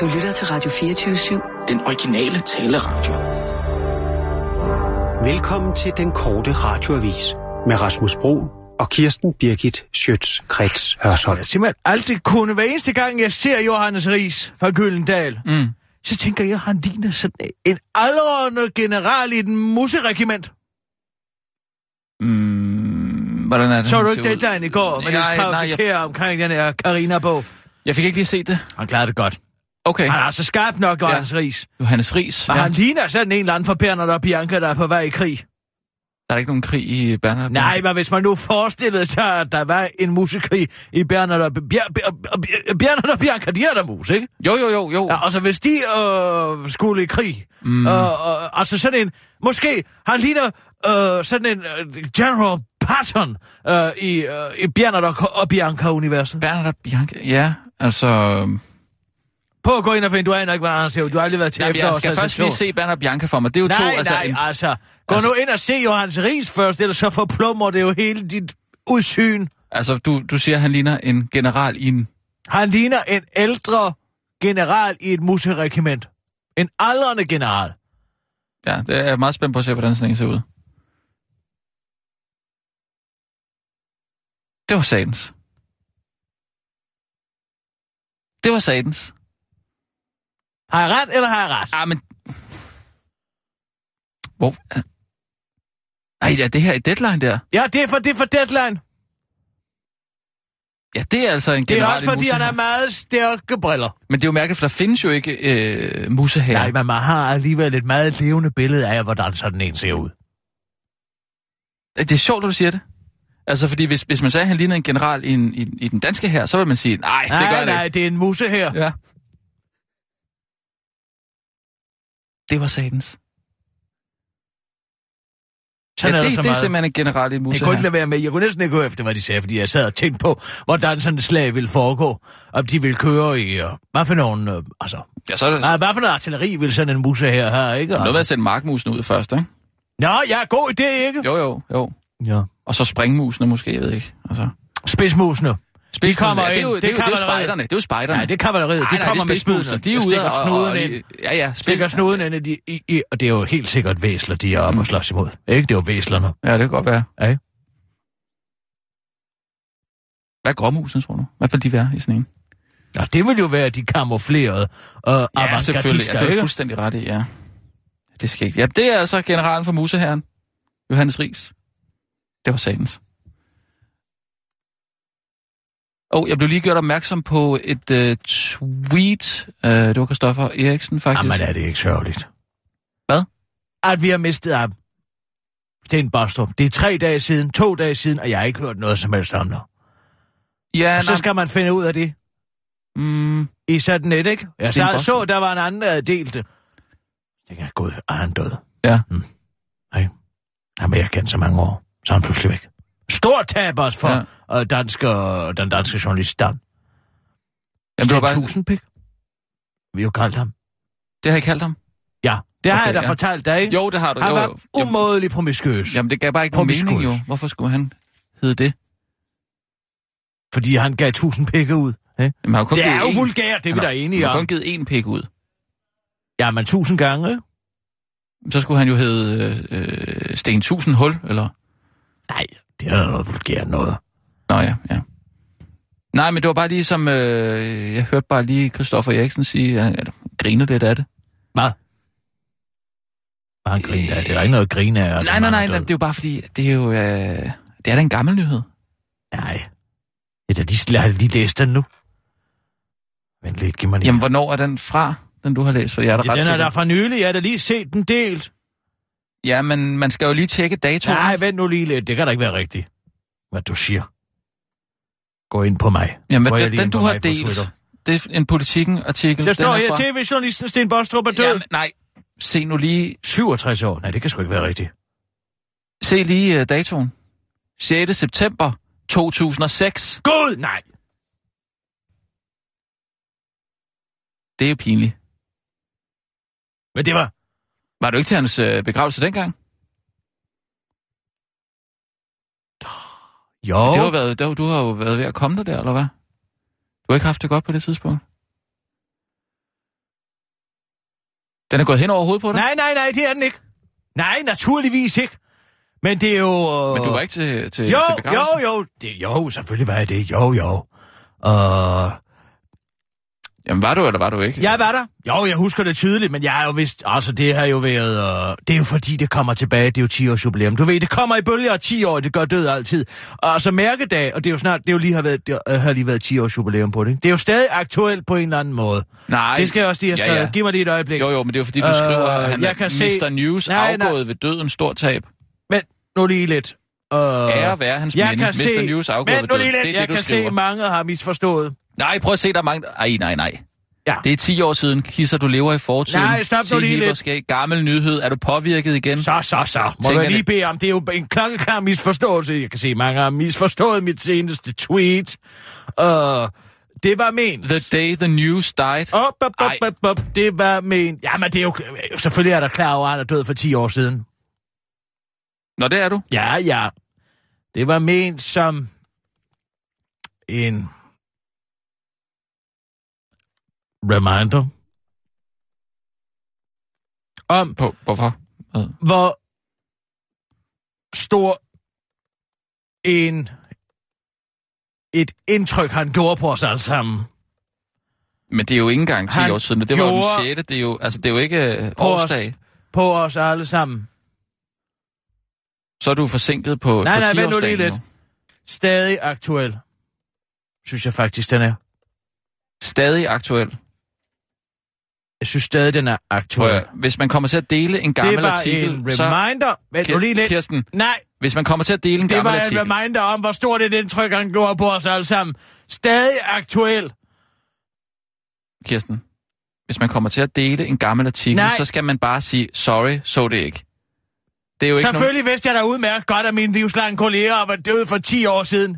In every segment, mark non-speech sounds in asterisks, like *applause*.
Du lytter til Radio 24-7. Den originale taleradio. Velkommen til den korte radioavis med Rasmus Bro og Kirsten Birgit Schøtz-Krets Hørsholm. Jeg simpelthen aldrig kunne, hver eneste gang jeg ser Johannes Ries fra Gyldendal, Mm. så tænker jeg, han ligner sådan en aldrende general i den museregiment. Mm, hvordan er det? Så du ikke dagen i går, nej, jeg- skravs omkring den her Karina-bog? Jeg fik ikke lige set det. Han klarede det godt. Okay. Han er altså skarp nok, Johannes Ries. Johannes Ries. Men Ja. han ligner sådan en eller anden for Bernard og Bianca, der er på vej i krig. Der er ikke nogen krig i Bernhard. og Nej, men hvis man nu forestillede sig, at der var en musekrig i Bernard og, Bjer- Bjer- Bernard og Bianca, de er der mus, ikke? Jo, jo, jo, jo. Ja, altså hvis de øh, skulle i krig, mm. øh, øh, altså sådan en, måske, han ligner øh, sådan en øh, General Patton øh, i, øh, i Bernard og, og Bianca-universet. Bernhard og Bianca, ja, altså... Prøv at gå ind og finde, du aner ikke, hvordan han ser ud. Du har aldrig været til Nej, jeg skal først lige se og Bianca for mig. Det er jo Nej, to, nej, altså... en- altså. Gå altså- nu ind og se Johannes Ries først, ellers så forplummer det jo hele dit udsyn. Altså, du, du siger, at han ligner en general i en... Han ligner en ældre general i et museregiment. En aldrende general. Ja, det er jeg meget spændt på at se, hvordan sådan en ser ud. Det var satans. Det var satans. Har jeg ret, eller har jeg ret? Ah, men... Hvor... Ej, ja, det her er deadline der. Ja, det er for, det er for deadline. Ja, det er altså en Det er general også, i fordi han har meget stærke briller. Men det er jo mærkeligt, for der findes jo ikke øh, musse her. Nej, men man har alligevel et meget levende billede af, hvordan sådan en ser ud. Det er sjovt, at du siger det. Altså, fordi hvis, hvis man sagde, at han ligner en general i, en, i, i den danske her, så vil man sige, nej, det gør Nej, nej, ikke. det er en musse her. Ja. Det var satans. Sådan ja, er det, så det er simpelthen en general i Jeg musse kunne ikke lade være med. Jeg kunne næsten ikke gå efter, hvad de sagde, fordi jeg sad og tænkte på, hvordan sådan et slag ville foregå. Om de ville køre i... Uh, hvad for nogle... Uh, altså... Ja, så er det hvad for noget artilleri vil sådan en musse her have, ikke? noget med Altså. at sætte markmusen ud først, ikke? Nå, ja, god idé, ikke? Jo, jo, jo. Ja. Og så springmusene måske, jeg ved ikke. Altså, Spidsmusene. Spidsmusene, kommer ja, det er ind. jo, Det det, er jo, det er jo spejderne. Det er jo spejderne. Nej, det er kavaleriet. De kommer med spidsmusene. De er ude og, snuden og, ind. Ja, ja. Stikker snuden ind de, i, i, og det er jo helt sikkert væsler, de er oppe og slås imod. Ikke? Det er jo væslerne. Ja, det kan godt være. Ja. Hvad er gråmusen, tror du? Hvad vil de være i sådan en? Og det vil jo være de kamuflerede og Ja, selvfølgelig. Ja, det er du fuldstændig ret i, ja. Det skal ikke. Ja, det er altså generalen for museherren. Johannes Ries. Det var satans. Og oh, jeg blev lige gjort opmærksom på et uh, tweet. Uh, det var Christoffer Eriksen, faktisk. Jamen er det ikke sørgeligt. Hvad? At vi har mistet ham. Sten Bostrup. Det er tre dage siden, to dage siden, og jeg har ikke hørt noget som helst om det. ja, Og så skal man finde ud af det mm, i sådan et, ikke? Jeg så, så, der var en anden, der havde delt det. Jeg tænker, gud, er han død? Ja. Mm. Nej. Jamen, jeg har kendt så mange år. Så er han pludselig væk. Stort tab også for Ja. Ja. danske, den danske journalist Dan. Jamen, Sten bare, Tusindpik. Vi har jo kaldt ham. det har jeg kaldt ham. Ja, det har Okay, jeg da ja. fortalt dig, ikke? Jo, det har du. Han Jo, var jo. Jamen, umådelig promiskuøs. jamen, det gav bare ikke nogen Promiskuøs. mening, jo. Hvorfor skulle han hedde det? Fordi han gav tusind pikke ud. Ikke? Jamen, har Det er jo én. vulgært, det er vi da har- enige Han har om. kun givet én pik ud. Ja, men tusind gange. Så skulle han jo hedde øh, øh, Sten Tusind Hul, eller... Nej, det er da noget vulgært noget. Nå ja, ja. Nej, men det var bare lige som... Øh, jeg hørte bare lige Christoffer Eriksen sige, at eller, grine lidt af det. Hvad? Bare en grin af. Det er da ikke noget at grine af. nej, han nej, er nej, nej, det er jo bare fordi, det er jo... Øh, det er da en gammel nyhed. Nej. Jeg har lige, jeg har lige læst den nu. Vent lidt, giv mig lige. Jamen, hvornår er den fra, den du har læst? For jeg er da det, ret den er der fra nylig. Jeg har da lige set den delt. Ja, men man skal jo lige tjekke datoen. Nej, vent nu lige lidt. Det kan da ikke være rigtigt, hvad du siger. Gå ind på mig. Jamen, den, den du har delt, det er en politikken-artikel. Der står er her, tv-journalisten Sten Bostrup er død. Jamen, nej, se nu lige, 67 år. Nej, det kan sgu ikke være rigtigt. se lige uh, datoen. 6. september 2006. Gud, nej. Det er jo pinligt. Men det var... Var du ikke til hans øh, begravelse dengang? Jo. Det har været, det, du har jo været ved at komme der, der, eller hvad? Du har ikke haft det godt på det tidspunkt? Den er gået hen over hovedet på dig? Nej, nej, nej, det er den ikke. Nej, naturligvis ikke. Men det er jo... Øh... Men du var ikke til, til, Jo, til begravelsen? jo, jo. Det, jo, selvfølgelig var jeg det. Jo, jo. Uh, Jamen var du, eller var du ikke? jeg var der. Jo, jeg husker det tydeligt, men jeg er jo vist... Altså, det har jo været... Uh, det er jo fordi, det kommer tilbage. Det er jo 10 års jubilæum. Du ved, det kommer i bølger af 10 år. Det gør død altid. Og så mærkedag, og det er jo snart... Det er jo lige har, været, det har lige været 10 års jubilæum på det. Det er jo stadig aktuelt på en eller anden måde. Nej. Det skal jeg også lige have skrevet. Ja, ja. Giv mig lige et øjeblik. Jo, jo, men det er jo fordi, du Øh, skriver, at han jeg kan Mr. se- News Nej, nej. afgået ved døden, stort tab. Men nu lige lidt. Uh, Ære være hans jeg minde. kan Mr. se, News afgået men ved døden. lidt, Det er det, jeg du kan skriver. se, mange har misforstået. Nej, prøv at se, der er mange... Ej, nej, nej. Ja. Det er 10 år siden, Kisser, du lever i fortiden. Nej, stop nu lige lidt. Skal. Gammel nyhed. Er du påvirket igen? Så, så, så. Må Tænker jeg lige bede om, det er jo en klokkeklar misforståelse. Jeg kan se, mange har misforstået mit seneste tweet. Uh, det var ment. The day the news died. Op, op, op, op, op. Det var ment. Jamen, det er jo... Selvfølgelig er der klar over, at han er død for 10 år siden. Nå, det er du. Ja, ja. Det var ment som en reminder om, På, hvorfor? Øh. hvor stor en et indtryk, han gjorde på os alle sammen. Men det er jo ikke engang 10 Han år siden. Det var jo den 6. Det er jo, altså, det er jo ikke øh, På os, årsdag. på os alle sammen. Så er du forsinket på, Nej, på nej, 10 vent nu lige lidt. Stadig aktuel. Synes jeg faktisk, den er. Stadig aktuel. Jeg synes stadig, den er aktuel. at, hvis man kommer til at dele en gammel det var artikel, en reminder. Vent nu lige lidt. Kirsten, Nej, hvis man kommer til at dele en det gammel var en artikel... reminder om, hvor stort et indtryk, han gjorde på os alle sammen. Stadig aktuel. Kirsten, hvis man kommer til at dele en gammel artikel, Nej. så skal man bare sige, sorry, så det ikke. Det er jo ikke nogen... Selvfølgelig vidste jeg da udmærket godt, at mine livslange kolleger var døde for 10 år siden.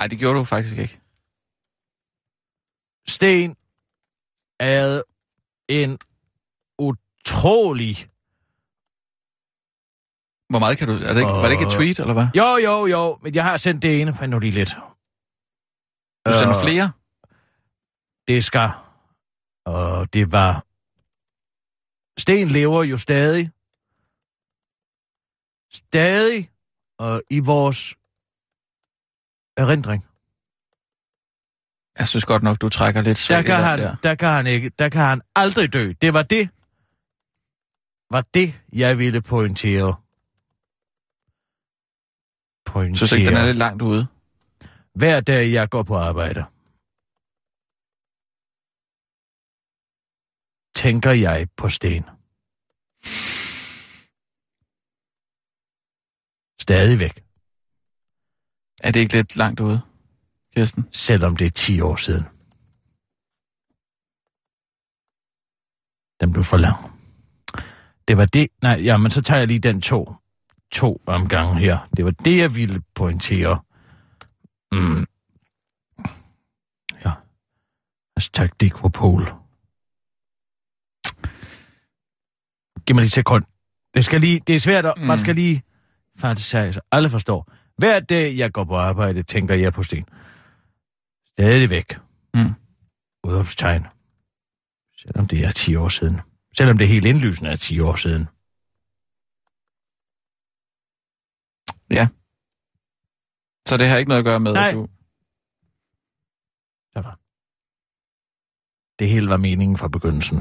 Nej, det gjorde du faktisk ikke. Sten er en utrolig... Hvor meget kan du... Er det ikke, var det ikke et tweet, eller hvad? Jo, jo, jo, men jeg har sendt det ene, men nu lige lidt. Du sender Øh, flere? Det skal. Og det var... Sten lever jo stadig. Stadig og i vores erindring. Jeg synes godt nok, du trækker lidt Der svagt kan, han, der. der kan han ikke, der kan han aldrig dø. Det var det, var det, jeg ville pointere. Pointere. Synes ikke, den er lidt langt ude. Hver dag, jeg går på arbejde, tænker jeg på sten. Stadigvæk, Er det ikke lidt langt ude, Kirsten? selvom det er 10 år siden. Den blev for lang. Det var det. Nej, ja, men så tager jeg lige den to, to omgange her. Det var det, jeg ville pointere. Mm. Ja. Hashtag Dekropol. Giv mig lige sekund. Det, skal lige, det er svært, at, mm. man skal lige faktisk alle forstår. Hver dag, jeg går på arbejde, tænker jeg på sten. Stadigvæk. Mm. Udopstegn. Selvom det er 10 år siden. Selvom det er helt indlysende er 10 år siden. Så det har ikke noget at gøre med, Nej. at du... Sådan. Det hele var meningen fra begyndelsen.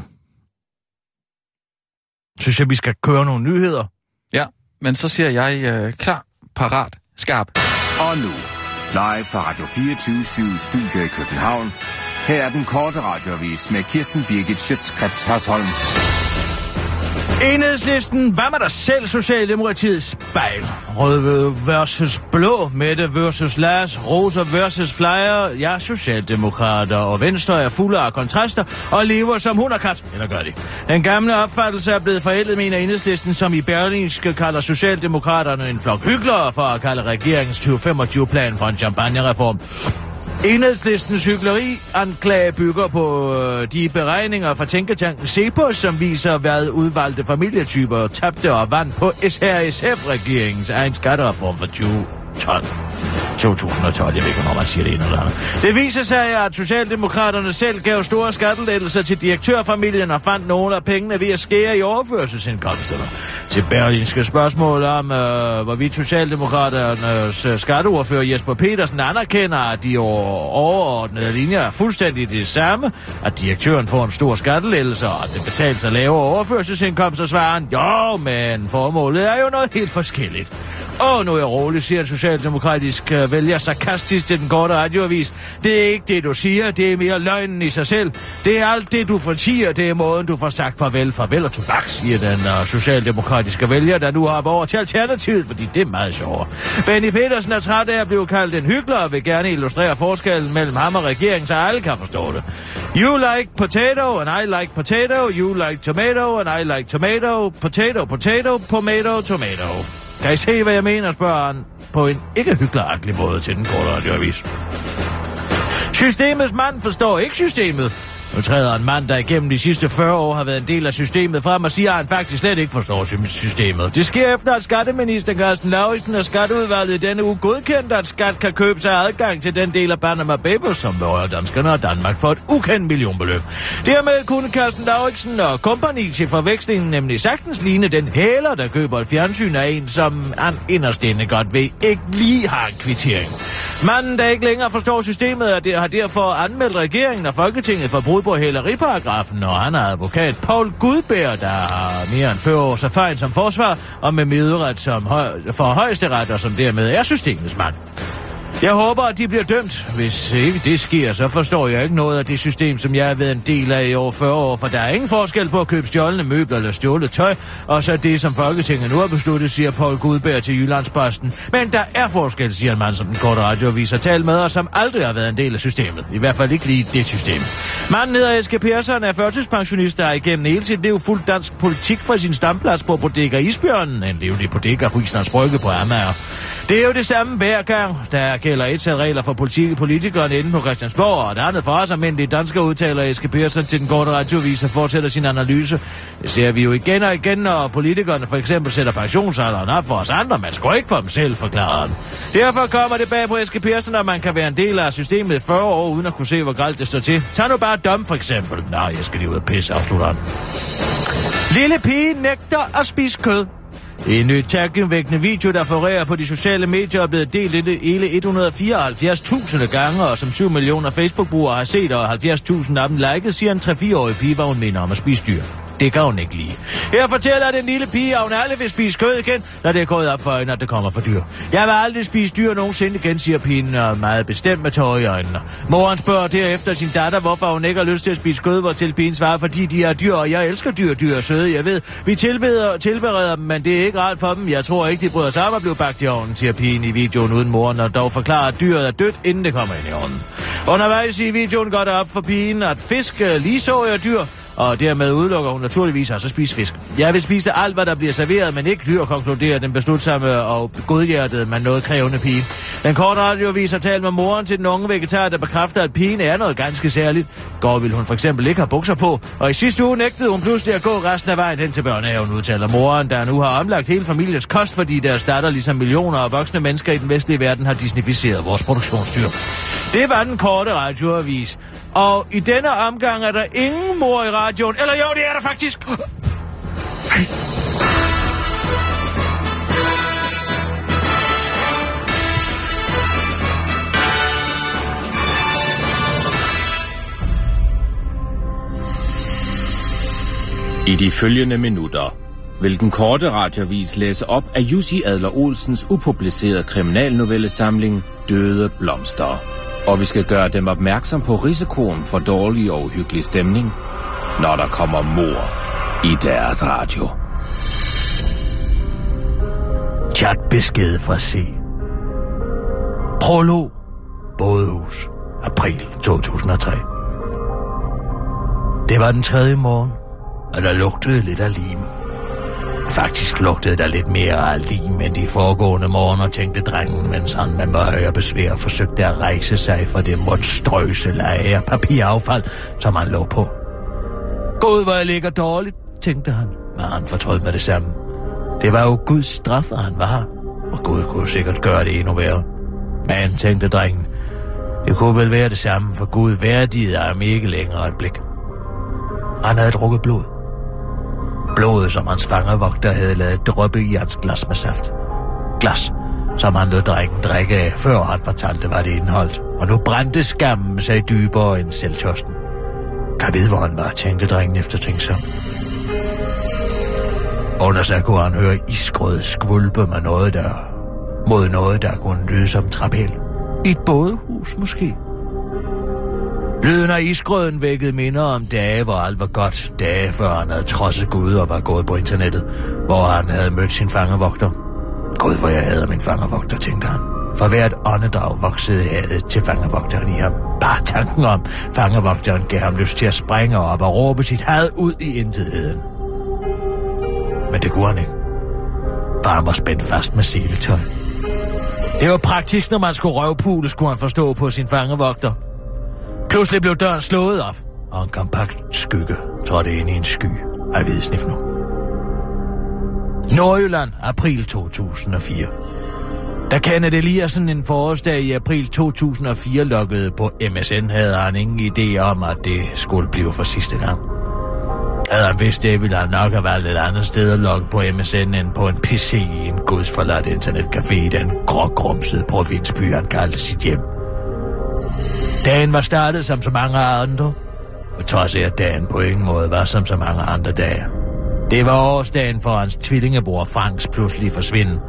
Synes jeg, vi skal køre nogle nyheder? Men så siger jeg øh, klar, parat, skarp. Og nu, live fra Radio 24 Studio i København. Her er den korte radiovis med Kirsten Birgit Schøtzgrads Hasholm. Enhedslisten, hvad med dig selv, Socialdemokratiet? spejl? Rød versus blå, Mette versus Lars, Rosa versus Flyer. Ja, Socialdemokrater og Venstre er fulde af kontraster og lever som hund og kat. Eller gør de? Den gamle opfattelse er blevet forældet, mener Enhedslisten, som i Berlingske kalder Socialdemokraterne en flok hyggelere for at kalde regeringens 2025-plan for en champagnereform. Enhedslistens hyggeleri-anklage bygger på øh, de beregninger fra tænketanken Cepos, som viser, hvad udvalgte familietyper tabte og vandt på SRSF-regeringens egen skattereform for 12. 2012, jeg ved ikke, hvornår man siger det ene eller andet. Det viser sig, at Socialdemokraterne selv gav store skattelettelser til direktørfamilien og fandt nogle af pengene ved at skære i overførselsindkomsterne. Til Berlinske spørgsmål om, øh, hvorvidt Socialdemokraternes øh, skatteordfører Jesper Petersen anerkender, at de overordnede linjer er fuldstændig det samme, at direktøren får en stor skattelettelse, og at det betales at lave overførselsindkomster, svarer han, jo, men formålet er jo noget helt forskelligt. Og nu er jeg rolig, siger en socialdemokratisk øh, vælger sarkastisk til den korte radioavis. Det er ikke det, du siger, det er mere løgnen i sig selv. Det er alt det, du fortiger, det er måden, du får sagt farvel, farvel og tobak, siger den uh, socialdemokratiske vælger, der nu har over til Alternativet, fordi det er meget sjovere. Benny Petersen er træt af at blive kaldt en hyggelig og vil gerne illustrere forskellen mellem ham og regeringen, så alle kan forstå det. You like potato, and I like potato. You like tomato, and I like tomato. Potato, potato, tomato, tomato. Kan I se, hvad jeg mener, spørger han på en ikke hyggelig måde til den korte radioavis. Systemets mand forstår ikke systemet, nu træder en mand, der igennem de sidste 40 år har været en del af systemet frem og siger, at han faktisk slet ikke forstår systemet. Det sker efter, at skatteminister Carsten Lauritsen og skatteudvalget denne uge godkendt, at skat kan købe sig adgang til den del af Panama Papers, som berører danskerne og Danmark for et ukendt millionbeløb. Dermed kunne Carsten Lauritsen og kompagni til forvekslingen nemlig sagtens ligne den hæler, der køber et fjernsyn af en, som han inderst inde godt ved ikke lige har en kvittering. Manden, der ikke længere forstår systemet, har derfor anmeldt regeringen og Folketinget for brud på hæleriparagrafen, og han er advokat Paul Gudbær, der har mere end 40 års erfaring som forsvar, og med midret som høj, for højesteret, og som dermed er systemets mand. Jeg håber, at de bliver dømt. Hvis ikke det sker, så forstår jeg ikke noget af det system, som jeg har været en del af i over 40 år, for der er ingen forskel på at købe stjålne møbler eller stjålet tøj, og så det, som Folketinget nu har besluttet, siger Paul Gudberg til Jyllandsposten. Men der er forskel, siger en mand, som den korte radioavis har talt med, og som aldrig har været en del af systemet. I hvert fald ikke lige det system. Manden hedder Eske Persson, er førtidspensionist, der er igennem hele sit liv fuldt dansk politik fra sin stamplads på Bodega Isbjørnen, en levende bodega på Islands Brygge på Amager. Det er jo det samme hver gang. Der gælder et sæt regler for politik, politikerne inde på Christiansborg, og det andet for os almindelige danske udtaler Eske Persson til den korte radiovis og fortsætter sin analyse. Det ser vi jo igen og igen, når politikerne for eksempel sætter pensionsalderen op for os andre. Man skal ikke for dem selv, forklarer han. Derfor kommer det bag på Eske Persson, at man kan være en del af systemet i 40 år, uden at kunne se, hvor galt det står til. Tag nu bare madame for eksempel. Nej, jeg skal lige ud og pisse, afslutter han. Lille pige nægter at spise kød. I en ny tankevækkende video, der florerer på de sociale medier, er blevet delt hele 174.000 gange, og som 7 millioner Facebook-brugere har set, og 70.000 af dem liket, siger en 3-4-årig pige, hvor hun mener om at spise dyr. Det kan hun ikke lide. Her fortæller den lille pige, at hun aldrig vil spise kød igen, når det er gået op for hende, at det kommer for dyr. Jeg vil aldrig spise dyr nogensinde igen, siger pigen og meget bestemt med tårer i øjnene. Moren spørger derefter sin datter, hvorfor hun ikke har lyst til at spise kød, hvor til pigen svarer, fordi de er dyr, og jeg elsker dyr, dyr og søde. Jeg ved, vi tilbeder, tilbereder dem, men det er ikke rart for dem. Jeg tror ikke, de bryder sig om at blive bagt i ovnen, siger pigen i videoen uden moren, og dog forklarer, at dyret er dødt, inden det kommer ind i ovnen. Undervejs i videoen går det op for pigen, at fisk øh, lige så er dyr, og dermed udelukker hun naturligvis også at spise fisk. Jeg vil spise alt, hvad der bliver serveret, men ikke dyr, konkluderer den beslutsomme og godhjertede, men noget krævende pige. Den korte radiovis har talt med moren til den unge vegetar, der bekræfter, at pigen er noget ganske særligt. Går vil hun for eksempel ikke have bukser på, og i sidste uge nægtede hun pludselig at gå resten af vejen hen til børnehaven, udtaler moren, der nu har omlagt hele familiens kost, fordi deres datter, ligesom millioner af voksne mennesker i den vestlige verden, har disnificeret vores produktionsdyr. Det var den korte radioavis. Og i denne omgang er der ingen mor i radioen. Eller jo, det er der faktisk. I de følgende minutter vil den korte radiovis læse op af Jussi Adler Olsens upublicerede kriminalnovellesamling Døde Blomster. Og vi skal gøre dem opmærksom på risikoen for dårlig og uhyggelig stemning, når der kommer mor i deres radio. Chat besked fra C. Prolog. Bådehus. April 2003. Det var den tredje morgen, og der lugtede lidt af lim. Faktisk lugtede der lidt mere af lim end de foregående morgener, tænkte drengen, mens han med møje og besvær forsøgte at rejse sig fra det monstrøse lage af papiraffald, som han lå på. Gud, hvor jeg ligger dårligt, tænkte han, men han fortrød med det samme. Det var jo Guds straf, at han var. Og Gud kunne sikkert gøre det endnu værre. Men, tænkte drengen, det kunne vel være det samme, for Gud værdigede ham ikke længere et blik. Han havde drukket blod. Blodet, som hans fangevogter havde lavet drøbe i hans glas med saft. Glas, som han lod drengen drikke af, før han fortalte, hvad det indeholdt. Og nu brændte skammen sig dybere end selvtørsten. Kan vide, hvor han var, tænkte drengen efter ting Under sig kunne han høre isgrød skvulpe med noget, der mod noget, der kunne lyde som trapel. I et bådehus måske. Lyden af isgrøden vækkede minder om dage, hvor alt var godt. Dage før han havde trodset Gud og var gået på internettet, hvor han havde mødt sin fangevogter. Gud, hvor jeg havde min fangevogter, tænkte han. For hvert åndedrag voksede hadet til fangevogteren i ham. Bare tanken om, fangevogteren gav ham lyst til at springe op og råbe sit had ud i intetheden. Men det kunne han ikke. For han var spændt fast med seletøj. Det var praktisk, når man skulle røvpule, skulle han forstå på sin fangevogter. Pludselig blev døren slået op, og en kompakt skygge trådte ind i en sky af hvide snif nu. Nordjylland, april 2004. Da Kenneth Eliassen en forårsdag i april 2004 lukkede på MSN, havde han ingen idé om, at det skulle blive for sidste gang. Havde han vidst det, ville han nok have valgt et andet sted at logge på MSN end på en PC i en gudsforladt internetcafé i den grågrumsede provinsby, han kaldte sit hjem. Dagen var startet som så mange andre, og trods af at dagen på ingen måde var som så mange andre dage. Det var årsdagen for hans tvillingebror Franks pludselig forsvinde,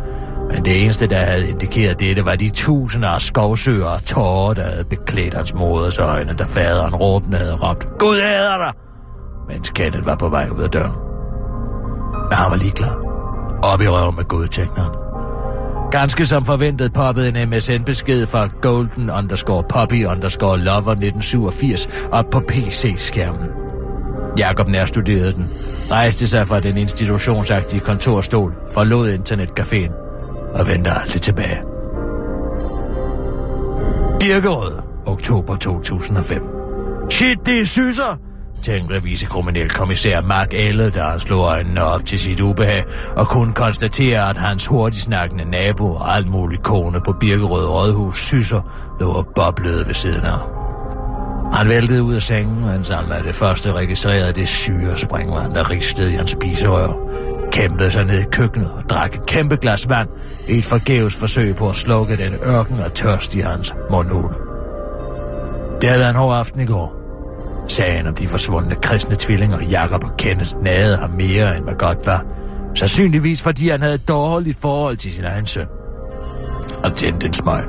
men det eneste, der havde indikeret dette, var de tusinder af skovsøer og tårer, der havde beklædt hans moders øjne, da faderen råbende havde råbt, Gud æder dig! Mens Kenneth var på vej ud af døren. Men han var ligeglad. Op i røven med Gud, tænkte han. Ganske som forventet poppede en MSN-besked fra golden underscore poppy underscore lover 1987 op på PC-skærmen. Jakob nærstuderede den, rejste sig fra den institutionsagtige kontorstol, forlod internetcaféen og vendte aldrig tilbage. Birkerød, oktober 2005. Shit, det er syser! Tænkte vicekriminalkommissær Mark Elle, da han slog øjnene op til sit ubehag, og kunne konstatere, at hans hurtigsnakkende nabo og alt muligt kone på Birkerød Rådhus syser lå og boblede ved siden af. Han væltede ud af sengen, mens han med det første registrerede det syre springvand, der ristede i hans spiserør. Kæmpede sig ned i køkkenet og drak et kæmpe glas vand i et forgæves forsøg på at slukke den ørken og tørst i hans mundhul. Det havde en hård aften i går. Sagen om de forsvundne kristne tvillinger, Jakob og Kenneth, nagede ham mere end hvad godt var. Sandsynligvis fordi han havde et dårligt forhold til sin egen søn. Og tændte en smøg.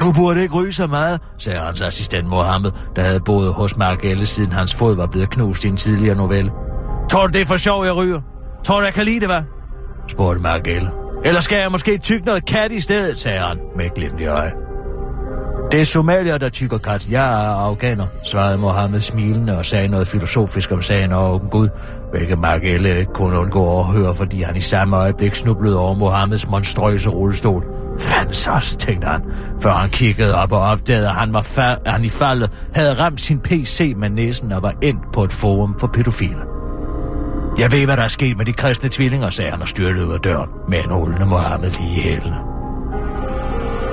Du burde ikke ryge så meget, sagde hans assistent Mohammed, der havde boet hos Mark Elle, siden hans fod var blevet knust i en tidligere novelle. Tror du, det er for sjov, jeg ryger? Tror du, jeg kan lide det, hvad? spurgte Mark Elle. Eller skal jeg måske tykke noget kat i stedet, sagde han med glimt i øje. Det er somalier, der tykker kat. Jeg er afghaner, svarede Mohammed smilende og sagde noget filosofisk om sagen og Gud, hvilket Mark Elle ikke kunne undgå at høre, fordi han i samme øjeblik snublede over Mohammeds monstrøse rullestol. Fansos, tænkte han, før han kiggede op og opdagede, at han, var fa- han i faldet havde ramt sin PC med næsen og var endt på et forum for pædofile. Jeg ved, hvad der er sket med de kristne tvillinger, sagde han og styrtede ud af døren med en hulende Mohammed lige i hælene.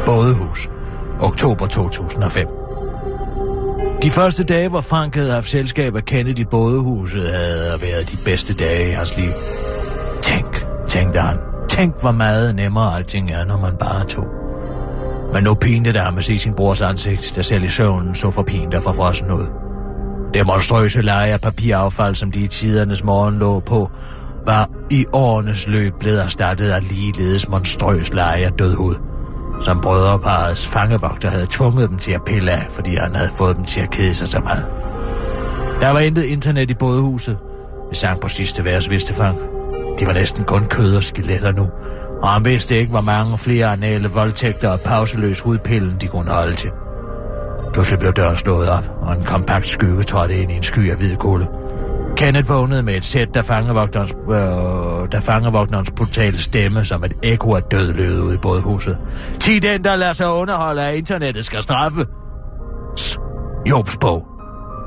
Bådehus oktober 2005. De første dage, hvor Frank havde haft selskab af Kennedy bådehuset, havde været de bedste dage i hans liv. Tænk, tænkte han. Tænk, hvor meget nemmere alting er, når man bare tog. Men nu pinte det ham at se sin brors ansigt, der selv i søvnen så for pint og for frossen ud. Det monstrøse leje af papiraffald, som de i tidernes morgen lå på, var i årenes løb blevet erstattet af ligeledes monstrøs leje af dødhud som brødreparets fangevogter havde tvunget dem til at pille af, fordi han havde fået dem til at kede sig så meget. Der var intet internet i bådehuset. Det sang på sidste vers, vidste Frank. Det var næsten kun kød og skeletter nu, og han vidste ikke, hvor mange flere anale voldtægter og pauseløs hudpillen de kunne holde til. Pludselig blev døren slået op, og en kompakt skygge trådte ind i en sky af hvid kulde. Kenneth vågnede med et sæt, der fangevogterens, øh, der fangevogterens brutale stemme som et ekko af død lød ud i bådhuset. Ti den, der lader sig underholde af internettet, skal straffe. Jobs bog,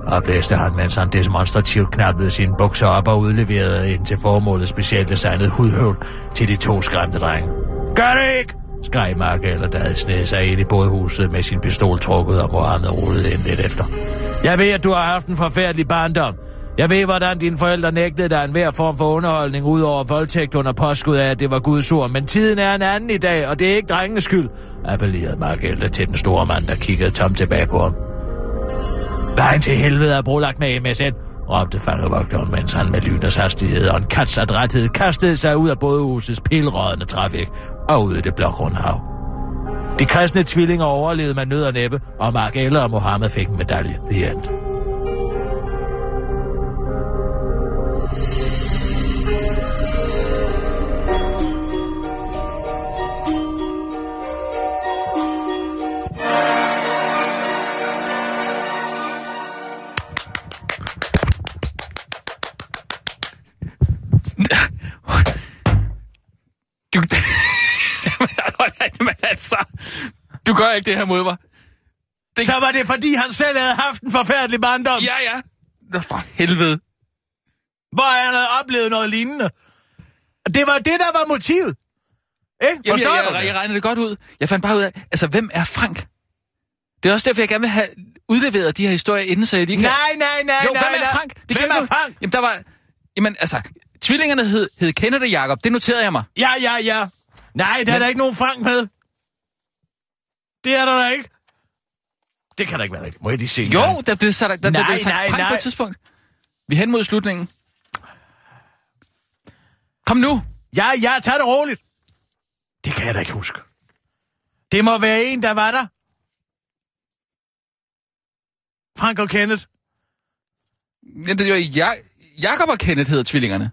oplæste han, mens han demonstrativt knappede sine bukser op og udleverede en til formålet specielt designet hudhøvl til de to skræmte drenge. Gør det ikke! skreg Margelle, der havde snedet sig ind i bådhuset med sin pistol trukket, og Mohammed rullede ind lidt efter. Jeg ved, at du har haft en forfærdelig barndom. Jeg ved, hvordan dine forældre nægtede dig en hver form for underholdning, ud over voldtægt under påskud af, at det var Guds ord. Men tiden er en anden i dag, og det er ikke drengens skyld, appellerede Margelle til den store mand, der kiggede tom tilbage på ham. Vejen til helvede er brolagt med MSN, råbte fangevogteren, mens han med lynets hastighed og en katsadræthed kastede sig ud af bådehusets pilrådende trafik og ud i det blå hav. De kristne tvillinger overlevede med nød og næppe, og Mark Eller og Mohammed fik en medalje. The end. Ikke det her mod mig. Det- Så var det, fordi han selv havde haft en forfærdelig barndom, Ja, ja. Nå, for helvede. hvor han havde oplevet noget lignende. Det var det, der var motivet. Ikke? Jamen, Forstår jeg, jeg, jeg regnede det godt ud. Jeg fandt bare ud af, altså, hvem er Frank? Det er også derfor, jeg gerne vil have udleveret de her historier inden, så jeg lige kan... Nej, nej, nej, jo, nej, hvem er. Frank? Det kan Hvem er ikke- Frank? Jamen, der var... Jamen, altså, tvillingerne hed, hed Kenneth og Jacob. Det noterede jeg mig. Ja, ja, ja. Nej, der er Men- der ikke nogen Frank med. Det er der da ikke. Det kan da ikke være rigtigt. Må jeg lige se? Jo, der blev sat, der Nej, blev sagt nej, Frank på nej. et tidspunkt. Vi er hen mod slutningen. Kom nu. Ja, ja, tag det roligt. Det kan jeg da ikke huske. Det må være en, der var der. Frank og Kenneth. Ja, det var ja, Jacob og Kenneth hedder tvillingerne.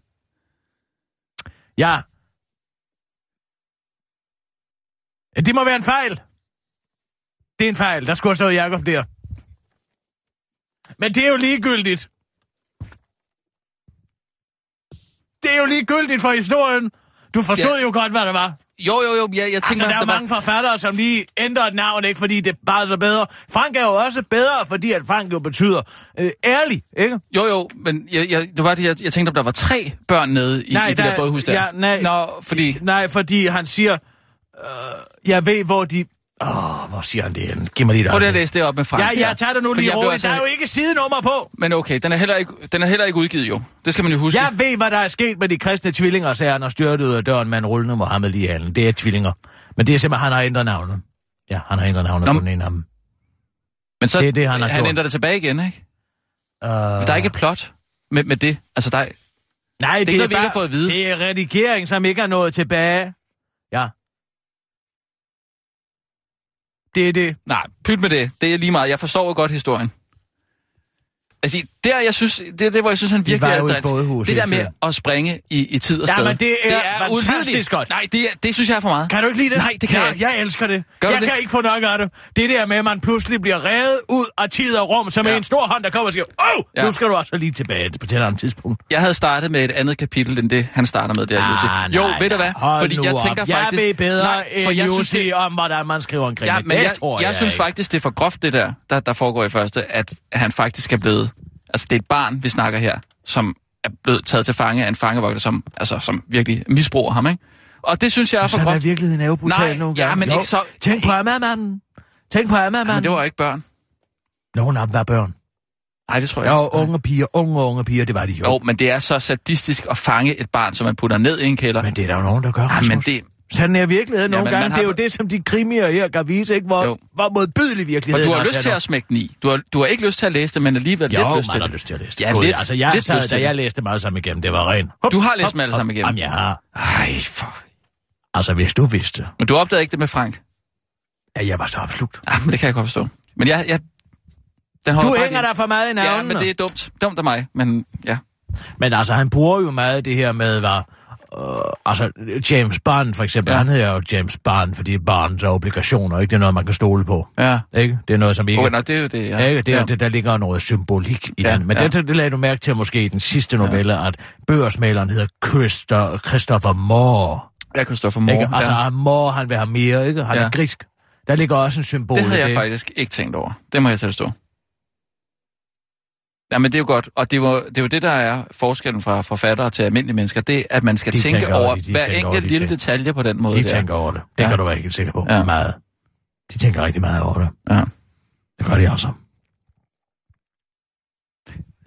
Ja. Ja, Det må være en fejl. Det er en fejl. Der skulle have stået Jacob der. Men det er jo ligegyldigt. Det er jo ligegyldigt for historien. Du forstod Ja. jo godt, hvad det var. Jo, jo, jo. Jeg, jeg tænker, Altså, der er der var- mange forfattere, som lige ændrer et navn, ikke fordi det bare er så bedre. Frank er jo også bedre, fordi at Frank jo betyder øh, ærlig, ikke? Jo, jo, men jeg, jeg, det var det, jeg, jeg tænkte, om der var tre børn nede i, Nej, i det der- der bådhus der. ja, nej. Nå, fordi... Nej, fordi han siger, øh, jeg ved, hvor de... Åh, hvor siger han det hen? Giv mig lige et Prøv lige at læse det op med Frank. Ja, ja, tag det nu lige jeg roligt. Der er jo ikke sidenummer på. Men okay, den er, heller ikke, den er heller ikke udgivet jo. Det skal man jo huske. Jeg ved, hvad der er sket med de kristne tvillinger, sagde han og styrtede ud af døren med en rullende Mohammed lige halen. Det er tvillinger. Men det er simpelthen, han har ændret navnet. Ja, han har ændret navnet Nå, på den ene af dem. men så, det er det, han har han gjort. ændrer det tilbage igen, ikke? Uh, Der er ikke plot med, med det. Altså, der er, Nej, det, ikke noget, vi ikke bare, har fået at vide. Det er redigering, som ikke er nået tilbage. Ja. Det er det. nej, pyt med det. Det er lige meget. Jeg forstår godt historien. Altså, der, jeg synes, det er det, hvor jeg synes, han virkelig er bådehus Det der med at springe i, i tid og Ja, sted. men det er fantastisk udvideligt. godt. Nej, det, er, det synes jeg er for meget. Kan du ikke lide det? Nej, det kan ja, jeg ikke. Jeg elsker det. Gør jeg det? kan ikke få nok af det. Det der med, at man pludselig bliver revet ud af tid og rum, som Ja. ja. en stor hånd, der kommer og siger, åh, Ja. nu skal du også lige tilbage på et andet tidspunkt. Jeg havde startet med et andet kapitel, end det, han starter med der, Jussi. Jo, ved du hvad? Fordi jeg op. tænker faktisk... Jeg ved bedre Nej, for end jeg synes, det- om, hvordan man skriver en krimi. Ja, men det jeg, jeg, jeg synes faktisk, det er for groft, det der, der, der foregår i første, at han faktisk er blevet... Altså, det er et barn, vi snakker her, som er blevet taget til fange af en fangevogter, som, altså, som virkelig misbruger ham, ikke? Og det synes jeg er for Sådan er groft. virkeligheden er jo brutal Nej, nogle ja, gange. men Jo. ikke så- Tænk på Amagermanden. Tænk på Men Amagermanden. det var ikke børn. Nogen af dem var børn. Nej, det tror jeg Jo, ikke. unge piger, unge unge piger, det var de jo. Jo, men det er så sadistisk at fange et barn, som man putter ned i en kælder. Men det er der jo nogen, der gør, ja, men det... Sådan er virkeligheden Ja, nogle gange. man Det er har- jo det, som de krimier her kan vise, ikke? Hvor, Jo. hvor modbydelig virkeligheden du har lyst til at smække den i. Du har, du har ikke lyst til at læse det, men alligevel Jo, lidt lyst til har det. lyst til at læse det. Ja, God, lidt- altså, jeg, lidt sad, da jeg læste alle sammen igennem, det var rent. Hop, Du har læst hop, dem alle sammen igennem. Jamen, jeg har. Ej, for... Altså, hvis du vidste, Men du opdagede ikke det med Frank? at jeg var så opslugt. Ja, men det kan jeg godt forstå. Men jeg... jeg den Du hænger der for meget i Ja, navnene. men det er dumt. Dumt af mig, men ja. Men altså, han bruger jo meget det her med, hvad... Øh, altså, James Bond for eksempel, Ja. ja. han hedder jo James Bond, fordi Bonds er obligationer, ikke? Det er noget, man kan stole på, Ja. ikke? Det er noget, som ikke... Okay, nå, det er jo det, ja. Ja. Ikke? Det, er, ja. det, der ligger noget symbolik i Ja, ja, den. Men ja. ja. det, det lagde du mærke til måske i den sidste novelle, ja. at børsmaleren hedder Christo, Christopher Moore. Kunne stå for Ikke? Altså, ja. ja. Moore, han vil have mere, ikke? Han Ja. ja. er grisk. Der ligger også en symbol Det i jeg det. faktisk ikke tænkt over. Det må jeg tilstå. Ja, men det er jo godt. Og det er jo det, er jo det der er forskellen fra forfattere til almindelige mennesker. Det at man skal De tænke over over det, de hver enkelt lille ting. detalje på den måde. De der. tænker over det. Det Ja. kan du være helt sikker på. Ja. Meget. De tænker rigtig meget over det. Ja. Det gør de også.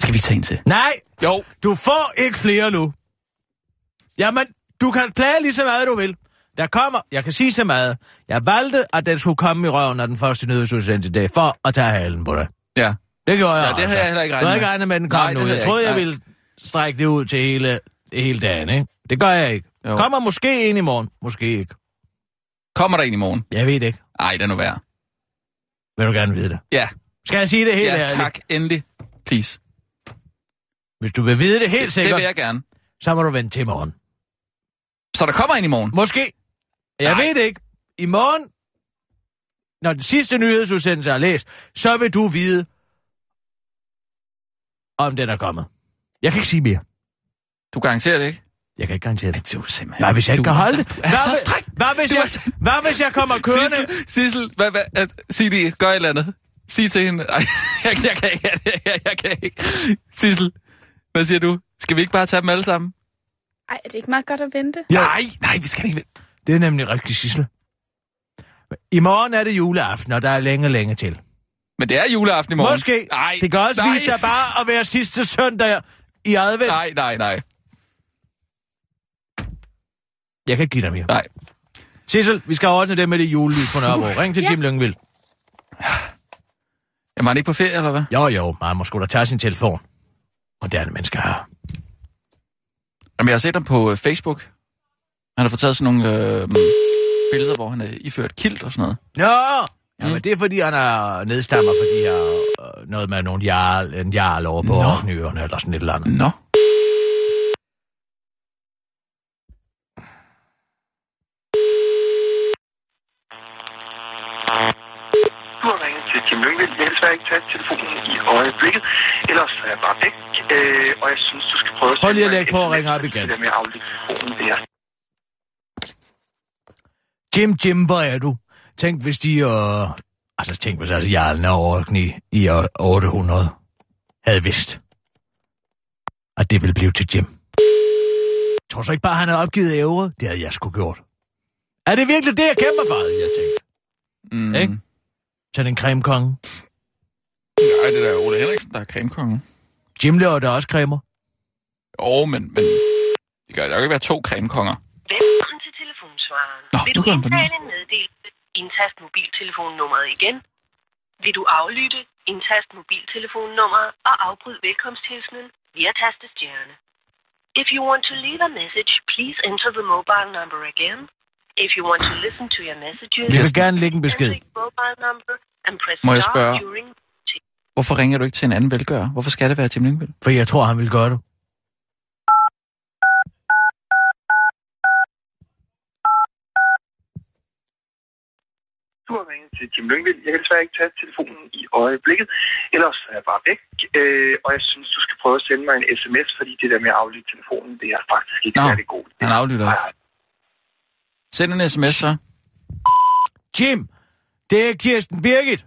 Skal vi tage en til? Nej, Jo. du får ikke flere nu. Jamen, du kan plage lige så meget, du vil. Der kommer, jeg kan sige så meget. Jeg valgte, at den skulle komme i røven af den første nyhedsudsendelse i dag, for at tage halen på dig. Ja. Det gjorde jeg Ja, det også. havde jeg heller ikke Du regnet havde ikke med. regnet med, den kom Nej, nu. Jeg jeg troede, ikke. jeg Nej. ville strække det ud til hele, hele dagen, ikke? Det gør jeg ikke. Jo. Kommer måske en i morgen. Måske ikke. Kommer der en i morgen? Jeg ved det ikke. Ej, det er nu værd. Vil du gerne vide det? Ja. Skal jeg sige det helt Ja, ærligt? tak. Endelig. Please. Hvis du vil vide det helt Det, sikkert, det vil jeg gerne. så må du vente til i morgen. Så der kommer en i morgen? Måske. Jeg Nej. ved det ikke. I morgen, når den sidste nyhedsudsendelse er læst, så vil du vide, om den er kommet. Jeg kan ikke sige mere. Du garanterer det ikke? Jeg kan ikke garantere det. Du simpelthen... Hvad hvis jeg ikke kan holde det? Er Hvad, så hvis- stræk. hvad, hvis jeg, hvad hvis jeg kommer kørende? Sissel, Sissel, hvad, hvad, at, sig det, gør et eller andet. Sig til hende. Ej, jeg, jeg, kan ikke, jeg, jeg, jeg kan ikke. Sissel, hvad siger du? Skal vi ikke bare tage dem alle sammen? Ej, er det ikke meget godt at vente? Ja. Nej, nej, vi skal ikke. Det er nemlig rigtig sissel. I morgen er det juleaften, og der er længe, længe til. Men det er juleaften i morgen. Måske. Nej, det kan også nej. vise sig bare at være sidste søndag i advent. Nej, nej, nej, Jeg kan ikke give dig mere. nej. Sissel, vi skal ordne det med det julelys på Nørrebro. Ring til Ja. Jim Lyngvild. Jeg var han ikke på ferie, eller hvad? Jo, jo, man må sgu da tage sin telefon. Moderne mennesker her. Jamen, jeg har set ham på øh, Facebook. Han har fået taget sådan nogle øh, billeder, hvor han er iført kilt og sådan noget. Nå! Ja, Mm. men det er fordi, han er nedstammer for de her... Øh, noget med nogle jarl, en jarl over på Nå. Orkneyøerne, eller sådan et eller andet. Nå. Jim Lyngvild. Jeg kan desværre ikke tage telefonen i øjeblikket. Ellers er jeg bare væk. Øh, og jeg synes, du skal prøve at... Prøv lige at lægge på og ringe op fordi igen. Det der med at aflytte telefonen, det Jim, Jim, hvor er du? Tænk, hvis de... Øh, altså, tænk, hvis altså jarlen af Orkney i år 800 havde vidst, at det ville blive til Jim. Tror du så ikke bare, han havde opgivet ævre? Det havde jeg sgu gjort. Er det virkelig det, jeg kæmper for, havde jeg tænkt. Mm. Ikke? Sådan en cremekonge. Nej, det der er Ole Henriksen, der er cremekongen. Jim laver da også cremer. Jo, men, men det kan der kan ikke være to cremekonger. Velkommen til telefonsvareren. Nå, Vil du den den. indtale en meddelelse? Indtast mobiltelefonnummeret igen. Vil du aflytte? Indtast mobiltelefonnummeret og afbryd velkomsthilsenen via tastestjerne. If you want to leave a message, please enter the mobile number again. If you want to listen to your messages, Vi vil gerne lægge en besked. Må jeg spørge? Hvorfor ringer du ikke til en anden velgører? Hvorfor skal det være Tim Lyngvild? For jeg tror, han vil gøre det. Du har ringet til Jim Lyngvild. Jeg kan desværre ikke tage telefonen i øjeblikket. Ellers er jeg bare væk. Øh, og jeg synes, du skal prøve at sende mig en sms, fordi det der med at aflytte telefonen, det er faktisk ikke Nå, særlig godt. han aflytter også. Send en sms så. Jim, det er Kirsten Birgit.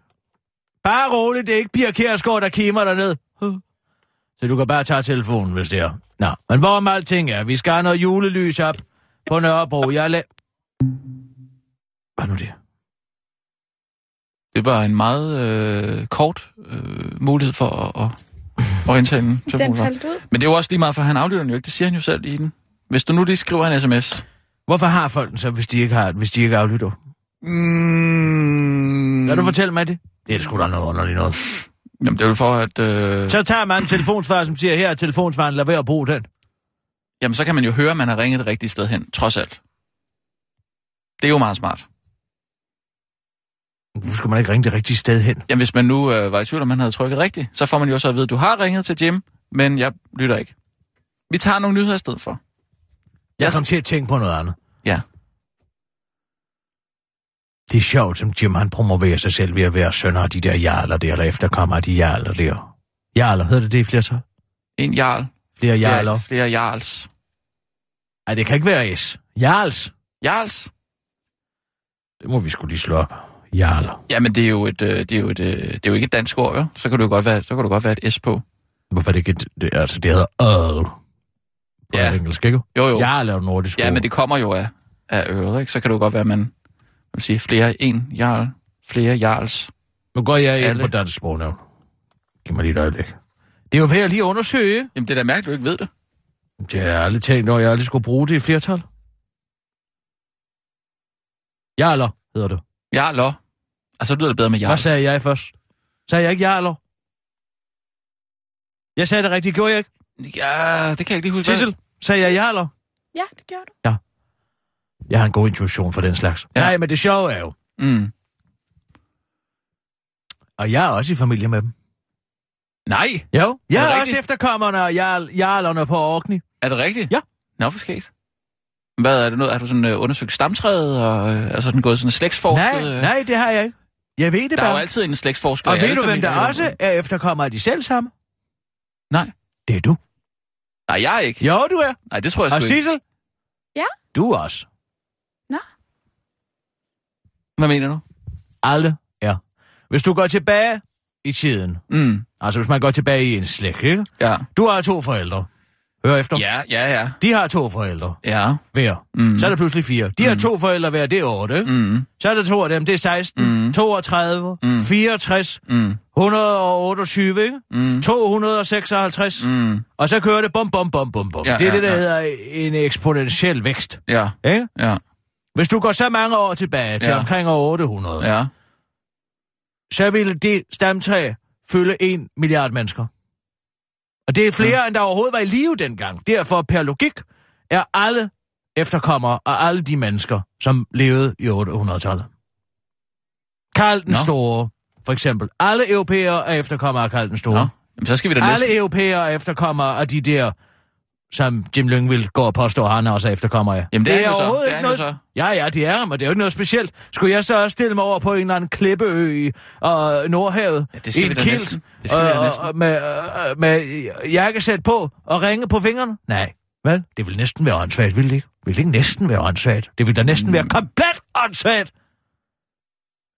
Bare roligt, det er ikke Pia Kjærsgaard, der kimer derned. Så du kan bare tage telefonen, hvis det er. Nå, men hvorom alting er, vi skal have noget julelys op på Nørrebro. Jeg la... Hvad nu det? Det var en meget øh, kort øh, mulighed for at, at, indtale den. Den faldt ud. Men det er jo også lige meget, for han aflytter den jo ikke. Det siger han jo selv i den. Hvis du nu lige skriver en sms. Hvorfor har folk den så, hvis de ikke, har, hvis de ikke aflytter? Mm, Kan du fortælle mig det? Det er sgu da noget underligt noget. Jamen, det er jo for, at... Øh, Så tager man en telefonsvar, som siger, her er telefonsvaren, lad være at bruge den. jamen, så kan man jo høre, at man har ringet det rigtige sted hen, trods alt. Det er jo meget smart. Hvorfor skulle man ikke ringe det rigtige sted hen? Jamen, hvis man nu øh, var i tvivl, om man havde trykket rigtigt, så får man jo så at vide, at du har ringet til Jim, men jeg lytter ikke. Vi tager nogle nyheder i stedet for. Jeg kom til at tænke på noget andet. Ja. Det er sjovt, som Jim han promoverer sig selv ved at være søn af de der jarler der, eller efterkommer af de jarler der. Jarler, hedder det det i flertal? En jarl. Flere jarler. Flere, flere jarls. Nej, det kan ikke være S. Jarls. Jarls? Det må vi skulle lige slå op. Jarler. Jamen, det er jo et, øh, det er jo et, øh, det er jo ikke et dansk ord, jo. Så kan, du jo godt være, så kan du godt være et S på. Hvorfor er det ikke... et- Det, altså, det hedder Earl. På Ja. engelsk, ikke? Jo, jo. Jeg har lavet nordisk Ja, ord. men det kommer jo af, af øret, ikke? Så kan det jo godt være, at man vil sige, flere en jarl, flere jarls. Nu går jeg ind Alle. på dansk sprognævn. Giv mig lige et øjeblik. Det er jo ved at lige undersøge. Jamen, det er da mærkeligt, du ikke ved det. Det har jeg aldrig tænkt over, jeg aldrig skulle bruge det i flertal. Jarler hedder det. Jarler. Altså, det lyder det bedre med Hvad jarls. sagde jeg først? Sagde jeg ikke jarler? Jeg sagde det rigtigt, gjorde jeg ikke? Ja, det kan jeg ikke lige huske. Sissel, sagde jeg jarler? Ja, det gjorde du. Jeg har en god intuition for den slags. Ja. Ja. Nej, men det sjove er jo, Mm. og jeg er også i familie med dem. Nej, Jo, jeg Er er, det er også rigtigt? efterkommerne og jarl, jarlerne på Orkney. er det rigtigt? Ja. Nå, for skægt. Hvad er det noget? Har du sådan øh, undersøgt stamtræet, og øh, altså sådan gået sådan slægtsforsket? Nej, øh? nej, det har jeg ikke. Jeg ved det Der er jo bare. altid en slægtsforsker Og ved du, hvem der også er efterkommer af de selv samme? Nej. Det er du. Nej, jeg er ikke. Jo, du er. Nej, det tror jeg Og sgu ikke. Sissel? Ja? Du er også. Hvad mener du? Alle er. Hvis du går tilbage i tiden, Mm, altså hvis man går tilbage i en slægt, ikke? ja. Du har to forældre. Hør efter. Ja, ja, ja. De har to forældre Ja. hver. Mm. Så er der pludselig fire. De har to forældre hver, det er 8, ikke? Mm, Så er der to af dem, det er 16, Mm. 32, Mm. 64, mm, 128, ikke? mm, 256. mm. Og så kører det bum, bum, bum, bum, bum. Ja, det er ja, det, der ja. hedder en eksponentiel vækst. Ja, Ikke? ja, Hvis du går så mange år tilbage til Ja. omkring år 800, ja. så ville det stamtræ fylde en milliard mennesker. Og det er flere, end der overhovedet var i live dengang. Derfor, per logik, er alle efterkommere af alle de mennesker, som levede i 800-tallet. Karl den Nå. Store, for eksempel. Alle europæere er efterkommere af Karl den Store. Nå, jamen, så skal vi da næsten... Alle europæere er efterkommere af de der, som Jim Lyngvild går og påstår, han også er efterkommer af. Jamen, det er han jo så. overhovedet Det er ikke noget... så. Ja, ja, det er han, men det er jo ikke noget specielt. Skulle jeg så stille mig over på en eller anden klippeø i uh, Nordhavet? Ja, det skal i vi en da kilt, næsten. Det skal vi øh, næsten. øh, med, øh, med jakkesæt på og ringe på fingrene? Nej. Vel, det vil næsten være åndssvagt, vil det ikke? Vil det ikke næsten være åndssvagt? Det vil da næsten Mm. være komplet åndssvagt!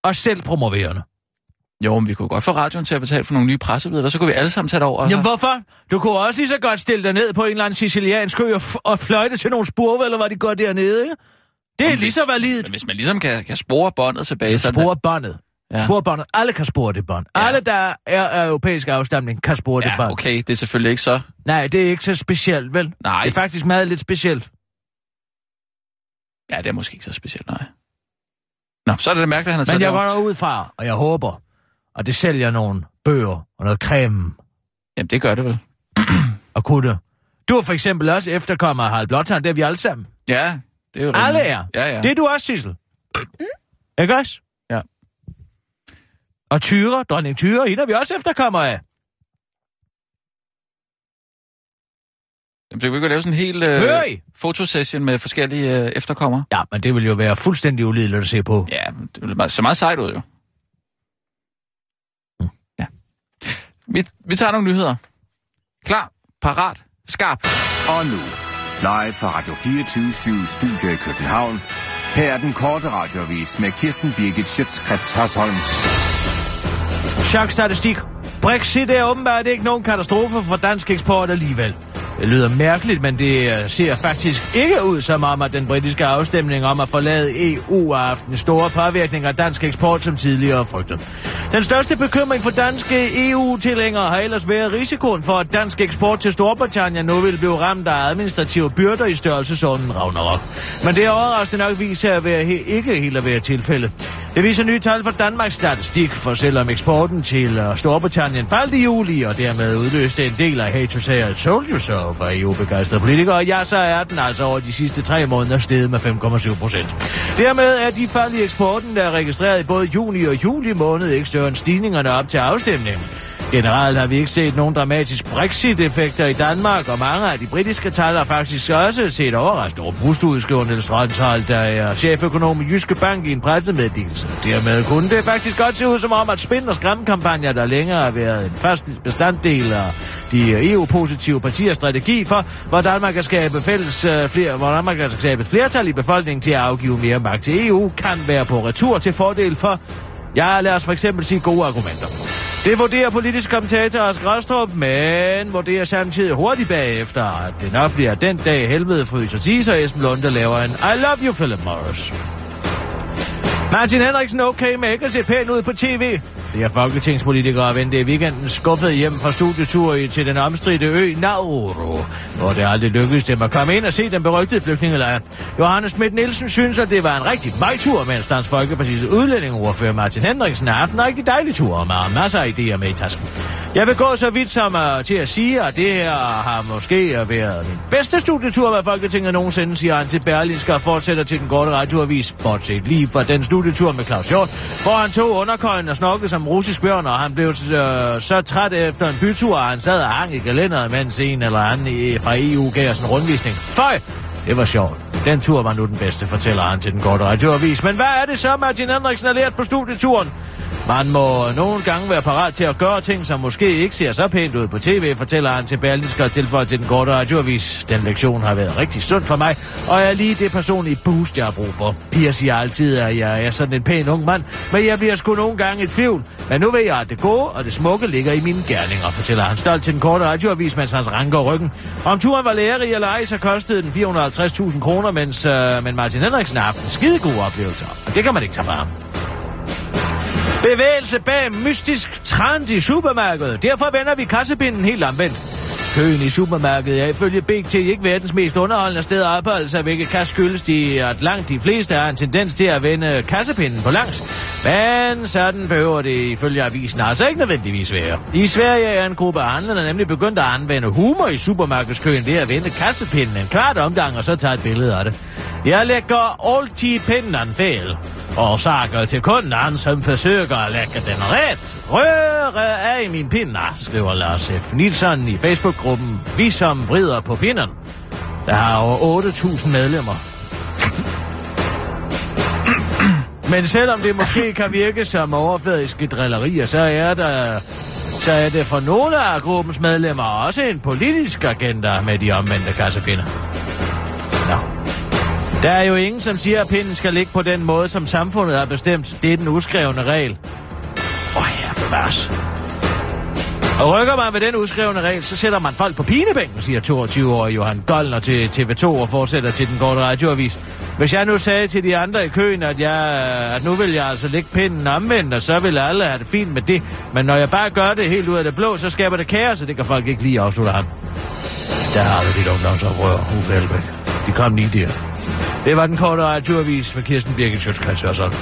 Og selv promoverende. Jo, men vi kunne godt få radioen til at betale for nogle nye pressebilleder, så kunne vi alle sammen tage det over. Jamen hvorfor? Du kunne også lige så godt stille dig ned på en eller anden siciliansk ø og, og fløjte til nogle spurve, eller hvad de gør dernede, ikke? Det er Jamen, lige så validt. Men hvis man ligesom kan, kan spore båndet tilbage, så. Spore båndet. Ja. Ja. Spore båndet. Alle kan spore det bånd. Ja. Ja. Alle, der er af europæisk afstamning, kan spore det bånd. Ja, okay, det er selvfølgelig ikke så... Nej, det er ikke så specielt, vel? Nej. Det er faktisk meget lidt specielt. Ja, det er måske ikke så specielt, nej. Nå, så er det da mærkeligt, at han har taget Men jeg går derud fra, og jeg håber, at det sælger nogle bøger og noget creme Jamen, det gør det vel. *clears throat* og kunne. Du er for eksempel også efterkommer af Harald Blåtand, det er vi alle sammen. Ja, det er jo Alle er. Ja, ja. Det er du også, Sissel. Ikke også? Ja. Og Tyre, dronning Tyre, hende er vi også efterkommer af. Jamen, så kan vi lave sådan en hel øh, Hører I? fotosession med forskellige øh, efterkommere. Ja, men det vil jo være fuldstændig ulideligt at se på. Ja, men det vil meget- så meget sejt ud jo. Mm. Ja. Vi, vi tager nogle nyheder. Klar, parat, skarp. Og nu, live fra Radio 24 Studio i København. Her er den korte radiovis med Kirsten Birgit Schøtzgrads Hasholm. Chok-statistik. Brexit er åbenbart ikke nogen katastrofe for dansk eksport alligevel. Det lyder mærkeligt, men det ser faktisk ikke ud som om, at den britiske afstemning om at forlade EU har haft en store påvirkning af dansk eksport, som tidligere frygtet. Den største bekymring for danske EU-tilhængere har ellers været risikoen for, at dansk eksport til Storbritannien nu vil blive ramt af administrative byrder i størrelsesordenen Ragnarok. Men det er overraskende nok vist sig at være he- ikke helt at være tilfældet. Det viser nye tal fra Danmarks Statistik, for selvom eksporten til øh, Storbritannien faldt i juli, og dermed udløste en del af Hate to Say I Told You So fra EU-begejstrede politikere, ja, så er den altså over de sidste tre måneder steget med 5,7 procent. Dermed er de fald i eksporten, der er registreret i både juni og juli måned, ikke større end stigningerne op til afstemningen. Generelt har vi ikke set nogen dramatisk Brexit-effekter i Danmark, og mange af de britiske tal har faktisk også set overraskende over ud, skriver Niels Rønshold, der er cheføkonom i Jyske Bank i en pressemeddelelse. Dermed kunne det faktisk godt se ud som om, at spin- og skræmmekampagner, der længere har været en fast bestanddel af de EU-positive partiers strategi for, hvordan man kan skabe fælles, øh, flere, hvordan man kan skabe flertal i befolkningen til at afgive mere magt til EU, kan være på retur til fordel for Ja, lad os for eksempel sige gode argumenter. Det vurderer politisk kommentator Ask Rastrup, men vurderer samtidig hurtigt bagefter, at det nok bliver den dag helvede fryser sig, så Esben Lunde laver en I love you, Philip Morris. Martin Henriksen okay med ikke at se pæn ud på tv. Flere folketingspolitikere vendte i weekenden skuffet hjem fra studietur i- til den omstridte ø Nauru, hvor det aldrig lykkedes dem at komme ind og se den berygtede flygtningelejr. Johannes Schmidt Nielsen synes, at det var en rigtig vejtur, mens Dansk Folkeparti's udlændingeordfører Martin Henriksen har haft en rigtig dejlig tur og har masser af idéer med i tasken. Jeg vil gå så vidt som uh, til at sige, at det her har måske været min bedste studietur med Folketinget nogensinde, siger han til Berlinske og fortsætter til den korte radioavis, bortset lige fra den studietur med Claus Hjort, hvor han tog underkøjen og snokkede som russisk bjørn, og han blev øh, så træt efter en bytur, at han sad og hang i kalenderet, mens en eller anden i- fra EU gav os en rundvisning. Føj! Det var sjovt. Den tur var nu den bedste, fortæller han til den korte radioavis. Men hvad er det så, Martin Henriksen har lært på studieturen? Man må nogle gange være parat til at gøre ting, som måske ikke ser så pænt ud på tv, fortæller han til Berlinske og tilføjer til den korte radioavis. Den lektion har været rigtig sund for mig, og er lige det personlige boost, jeg har brug for. Piger siger altid, at jeg er sådan en pæn ung mand, men jeg bliver sgu nogle gange et tvivl. Men nu ved jeg, at det gode og det smukke ligger i mine gerninger, fortæller han stolt til den korte radioavis, mens hans ranker ryggen. Om turen var lærerig eller ej, så kostede den 450.000 kroner, mens øh, men Martin Henriksen har haft en skidegod oplevelse, og det kan man ikke tage fra ham. Bevægelse bag mystisk trend i supermarkedet. Derfor vender vi kassebinden helt omvendt. Køen i supermarkedet er ifølge BT ikke verdens mest underholdende sted at opholde sig, hvilket kan skyldes de, at langt de fleste har en tendens til at vende kassepinden på langs. Men sådan behøver det ifølge avisen altså ikke nødvendigvis være. I Sverige er en gruppe af handlerne nemlig begyndt at anvende humor i supermarkedskøen ved at vende kassepinden en kvart omgang og så tage et billede af det. Jeg lægger altid pinden fejl. Årsager til kunden, som forsøger at lægge den ret. Røre af min pinder, skriver Lars F. Nielsen i Facebook-gruppen Vi som vrider på pinden. Der har over 8.000 medlemmer. Men selvom det måske kan virke som overfladiske drillerier, så er der så er det for nogle af gruppens medlemmer også en politisk agenda med de omvendte kassepinder. Der er jo ingen, som siger, at pinden skal ligge på den måde, som samfundet har bestemt. Det er den uskrevne regel. Åh, oh, ja, bevares. Og rykker man ved den uskrevne regel, så sætter man folk på pinebænken, siger 22-årige Johan Goldner til TV2 og fortsætter til den korte radioavis. Hvis jeg nu sagde til de andre i køen, at, jeg, at nu vil jeg altså lægge pinden omvendt, og så vil alle have det fint med det. Men når jeg bare gør det helt ud af det blå, så skaber det kaos, og det kan folk ikke lige afslutte ham. Der har du dit ungdomsoprør, Uffe Elbæk. De kom lige der. Det var den korte radioavis med Kirsten Birgit Sjøtskrets Hørsholm.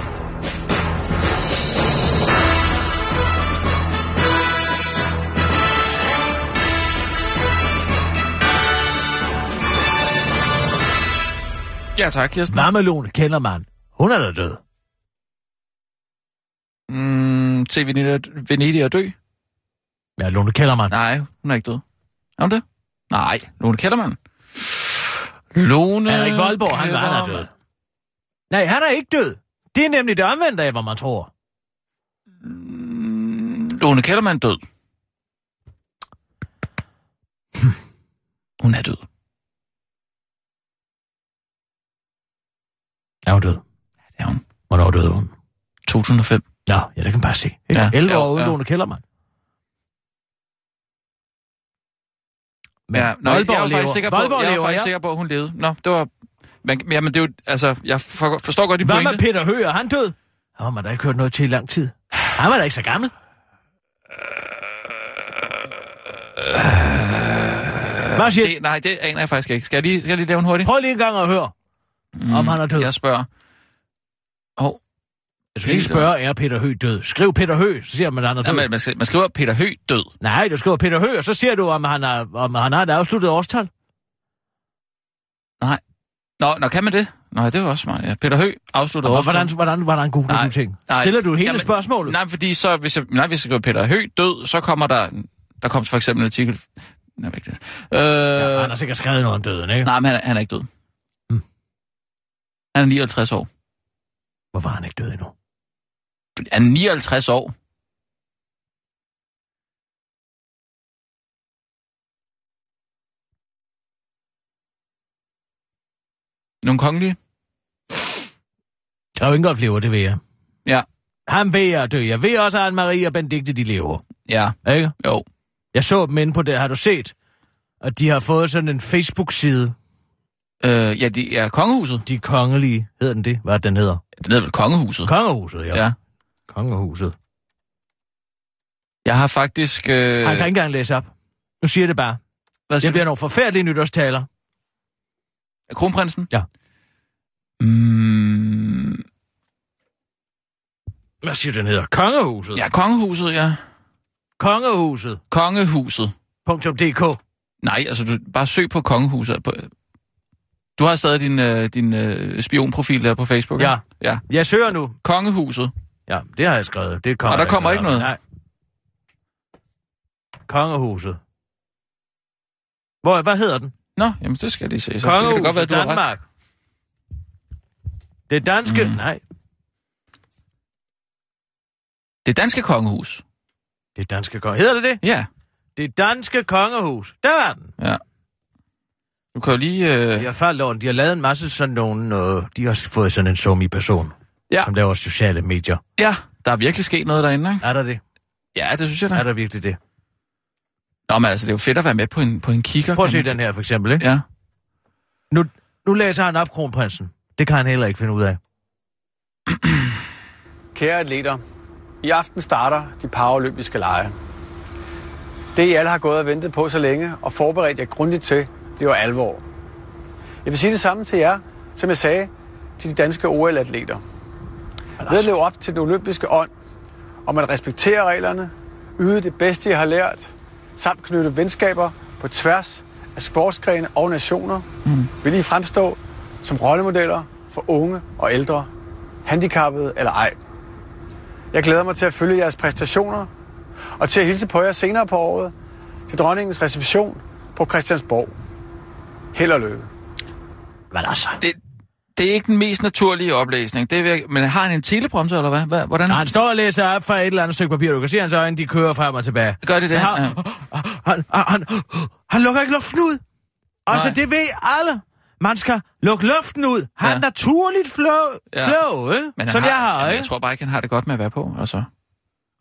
Ja tak, Kirsten. Hvad med Lone Kellermann? Hun er da død. Mm, se Venedig, Venedig at dø? Ja, Lone Kellermann. Nej, hun er ikke død. Er hun det? Nej, Lone Kellermann. Lone Henrik Voldborg, han var han er død. Nej, han er ikke død. Det er nemlig det omvendte af, hvad man tror. Lone Kellermann død. Hun er død. Er hun død? Ja, det er hun. Hvornår døde hun? 2005. Nå, ja, det kan man bare se. Ikke? Ja, 11 jo, år uden ja. Lone Kellermann. Men Ja, nå, Voldborg jeg var lever. faktisk sikker på, Voldborg jeg var faktisk ja. sikker på, at hun levede. Nå, det var... Men, jamen, det er jo... Altså, jeg for, forstår godt Hvad pointe. med Peter Høgh? Er han død? Han har man da ikke hørt noget til i lang tid. Han var da ikke så gammel. Hvad siger det, nej, det aner jeg faktisk ikke. Skal jeg lige, skal jeg lige lave en hurtig? Prøv lige en gang at høre, mm, om han er død. Jeg spørger. Jeg skal ikke spørge, er Peter Høgh død? Skriv Peter Høgh, så siger man, at han er død. Jamen, man, man skriver Peter Høgh død. Nej, du skriver Peter Høgh, og så siger du, om han, er, om han har et afsluttet årstal. Nej. Nå, nå, kan man det? Nå, det var også smart. Ja. Peter Høgh afslutter Og årstal. hvordan, hvordan, hvordan googler Nej, du ting? nej. Stiller du hele Jamen, spørgsmålet? Nej, fordi så, hvis jeg, nej, hvis jeg skriver Peter Høgh død, så kommer der, der kommer for eksempel en artikel. Nej, ikke det. Øh, Ja, han har sikkert skrevet noget om døden, ikke? nej, men han, er- han er ikke død. Hmm. Han er 59 år. Hvorfor er han ikke død endnu? Er 59 år. Nogle kongelige? Der er jo ikke engang flere, det ved jeg. Ja. Han ved at dø. Jeg ved også, at Marie og Benedikte, de lever. Ja, Ikke? jo. Jeg så dem inde på det. Har du set? At de har fået sådan en Facebook-side. Øh, ja, de er kongehuset. De kongelige. Hedder den det? Hvad det, den hedder? Det hedder vel kongehuset. Kongehuset, ja. Ja. Kongehuset. Jeg har faktisk... Øh, Han kan ikke engang læse op. Nu siger jeg det bare. hvad Det siger bliver du? nogle forfærdelige nytårstaler. Kronprinsen? Ja. Mm, Hvad siger du, den hedder? Kongehuset. ja, kongehuset, ja. Kongehuset. Kongehuset. .dk. Nej, altså du bare søg på kongehuset. På, du har stadig din, øh, din øh, spionprofil der på Facebook, Ja. Ja. Jeg søger nu. Kongehuset. Ja, det har jeg skrevet. Det kommer Og der kommer ikke noget? Nej. Kongehuset. Hvor, hvad hedder den? Nå, jamen det skal jeg lige se. Så det kan Kongehuset det godt være, du har ret. Danmark. Det danske... Mm. Nej, Det danske kongehus. det danske konge... Hedder det det? Ja, Det danske kongehus. Der var den. ja. Du kan jo lige... Øh, De har faldt over den. De har lavet en masse sådan nogle... Øh, de har fået sådan en somi person, Ja. som laver sociale medier. ja, der er virkelig sket noget derinde, ikke? Er der det? Ja, det synes jeg da. Er der virkelig det? Nå, men altså, det er jo fedt at være med på en, på en kigger. Prøv at se den her, for eksempel. Ikke? Ja. Nu, nu læser han op, kronprinsen. Det kan han heller ikke finde ud af. *clears throat* Kære atleter, i aften starter de paralympiske lege. Det, I alle har gået og ventet på så længe og forberedt jer grundigt til, bliver alvor. Jeg vil sige det samme til jer, som jeg sagde til de danske OL-atleter. Ved at leve op til den olympiske ånd, om at respektere reglerne, yde det bedste, I har lært, samt knytte venskaber på tværs af sportsgrene og nationer, mm. vil I fremstå som rollemodeller for unge og ældre, handicappede eller ej. Jeg glæder mig til at følge jeres præstationer og til at hilse på jer senere på året til dronningens reception på Christiansborg. Held og lykke. Men altså... Det, det er ikke den mest naturlige oplæsning. Det er, men har han en teleprompter, eller hvad? hvad? Hvordan? Når han står og læser op fra et eller andet stykke papir, du kan se hans øjne, de kører frem og tilbage. Gør det det? Han, Ja. han, han, han, han lukker ikke luften ud. Altså, Nej. det ved alle. Man skal lukke luften ud. Han Ja. ja. naturligt flow, Ja. flow ikke? Men som har, jeg har, ikke? Jeg tror bare ikke, han har det godt med at være på. Altså.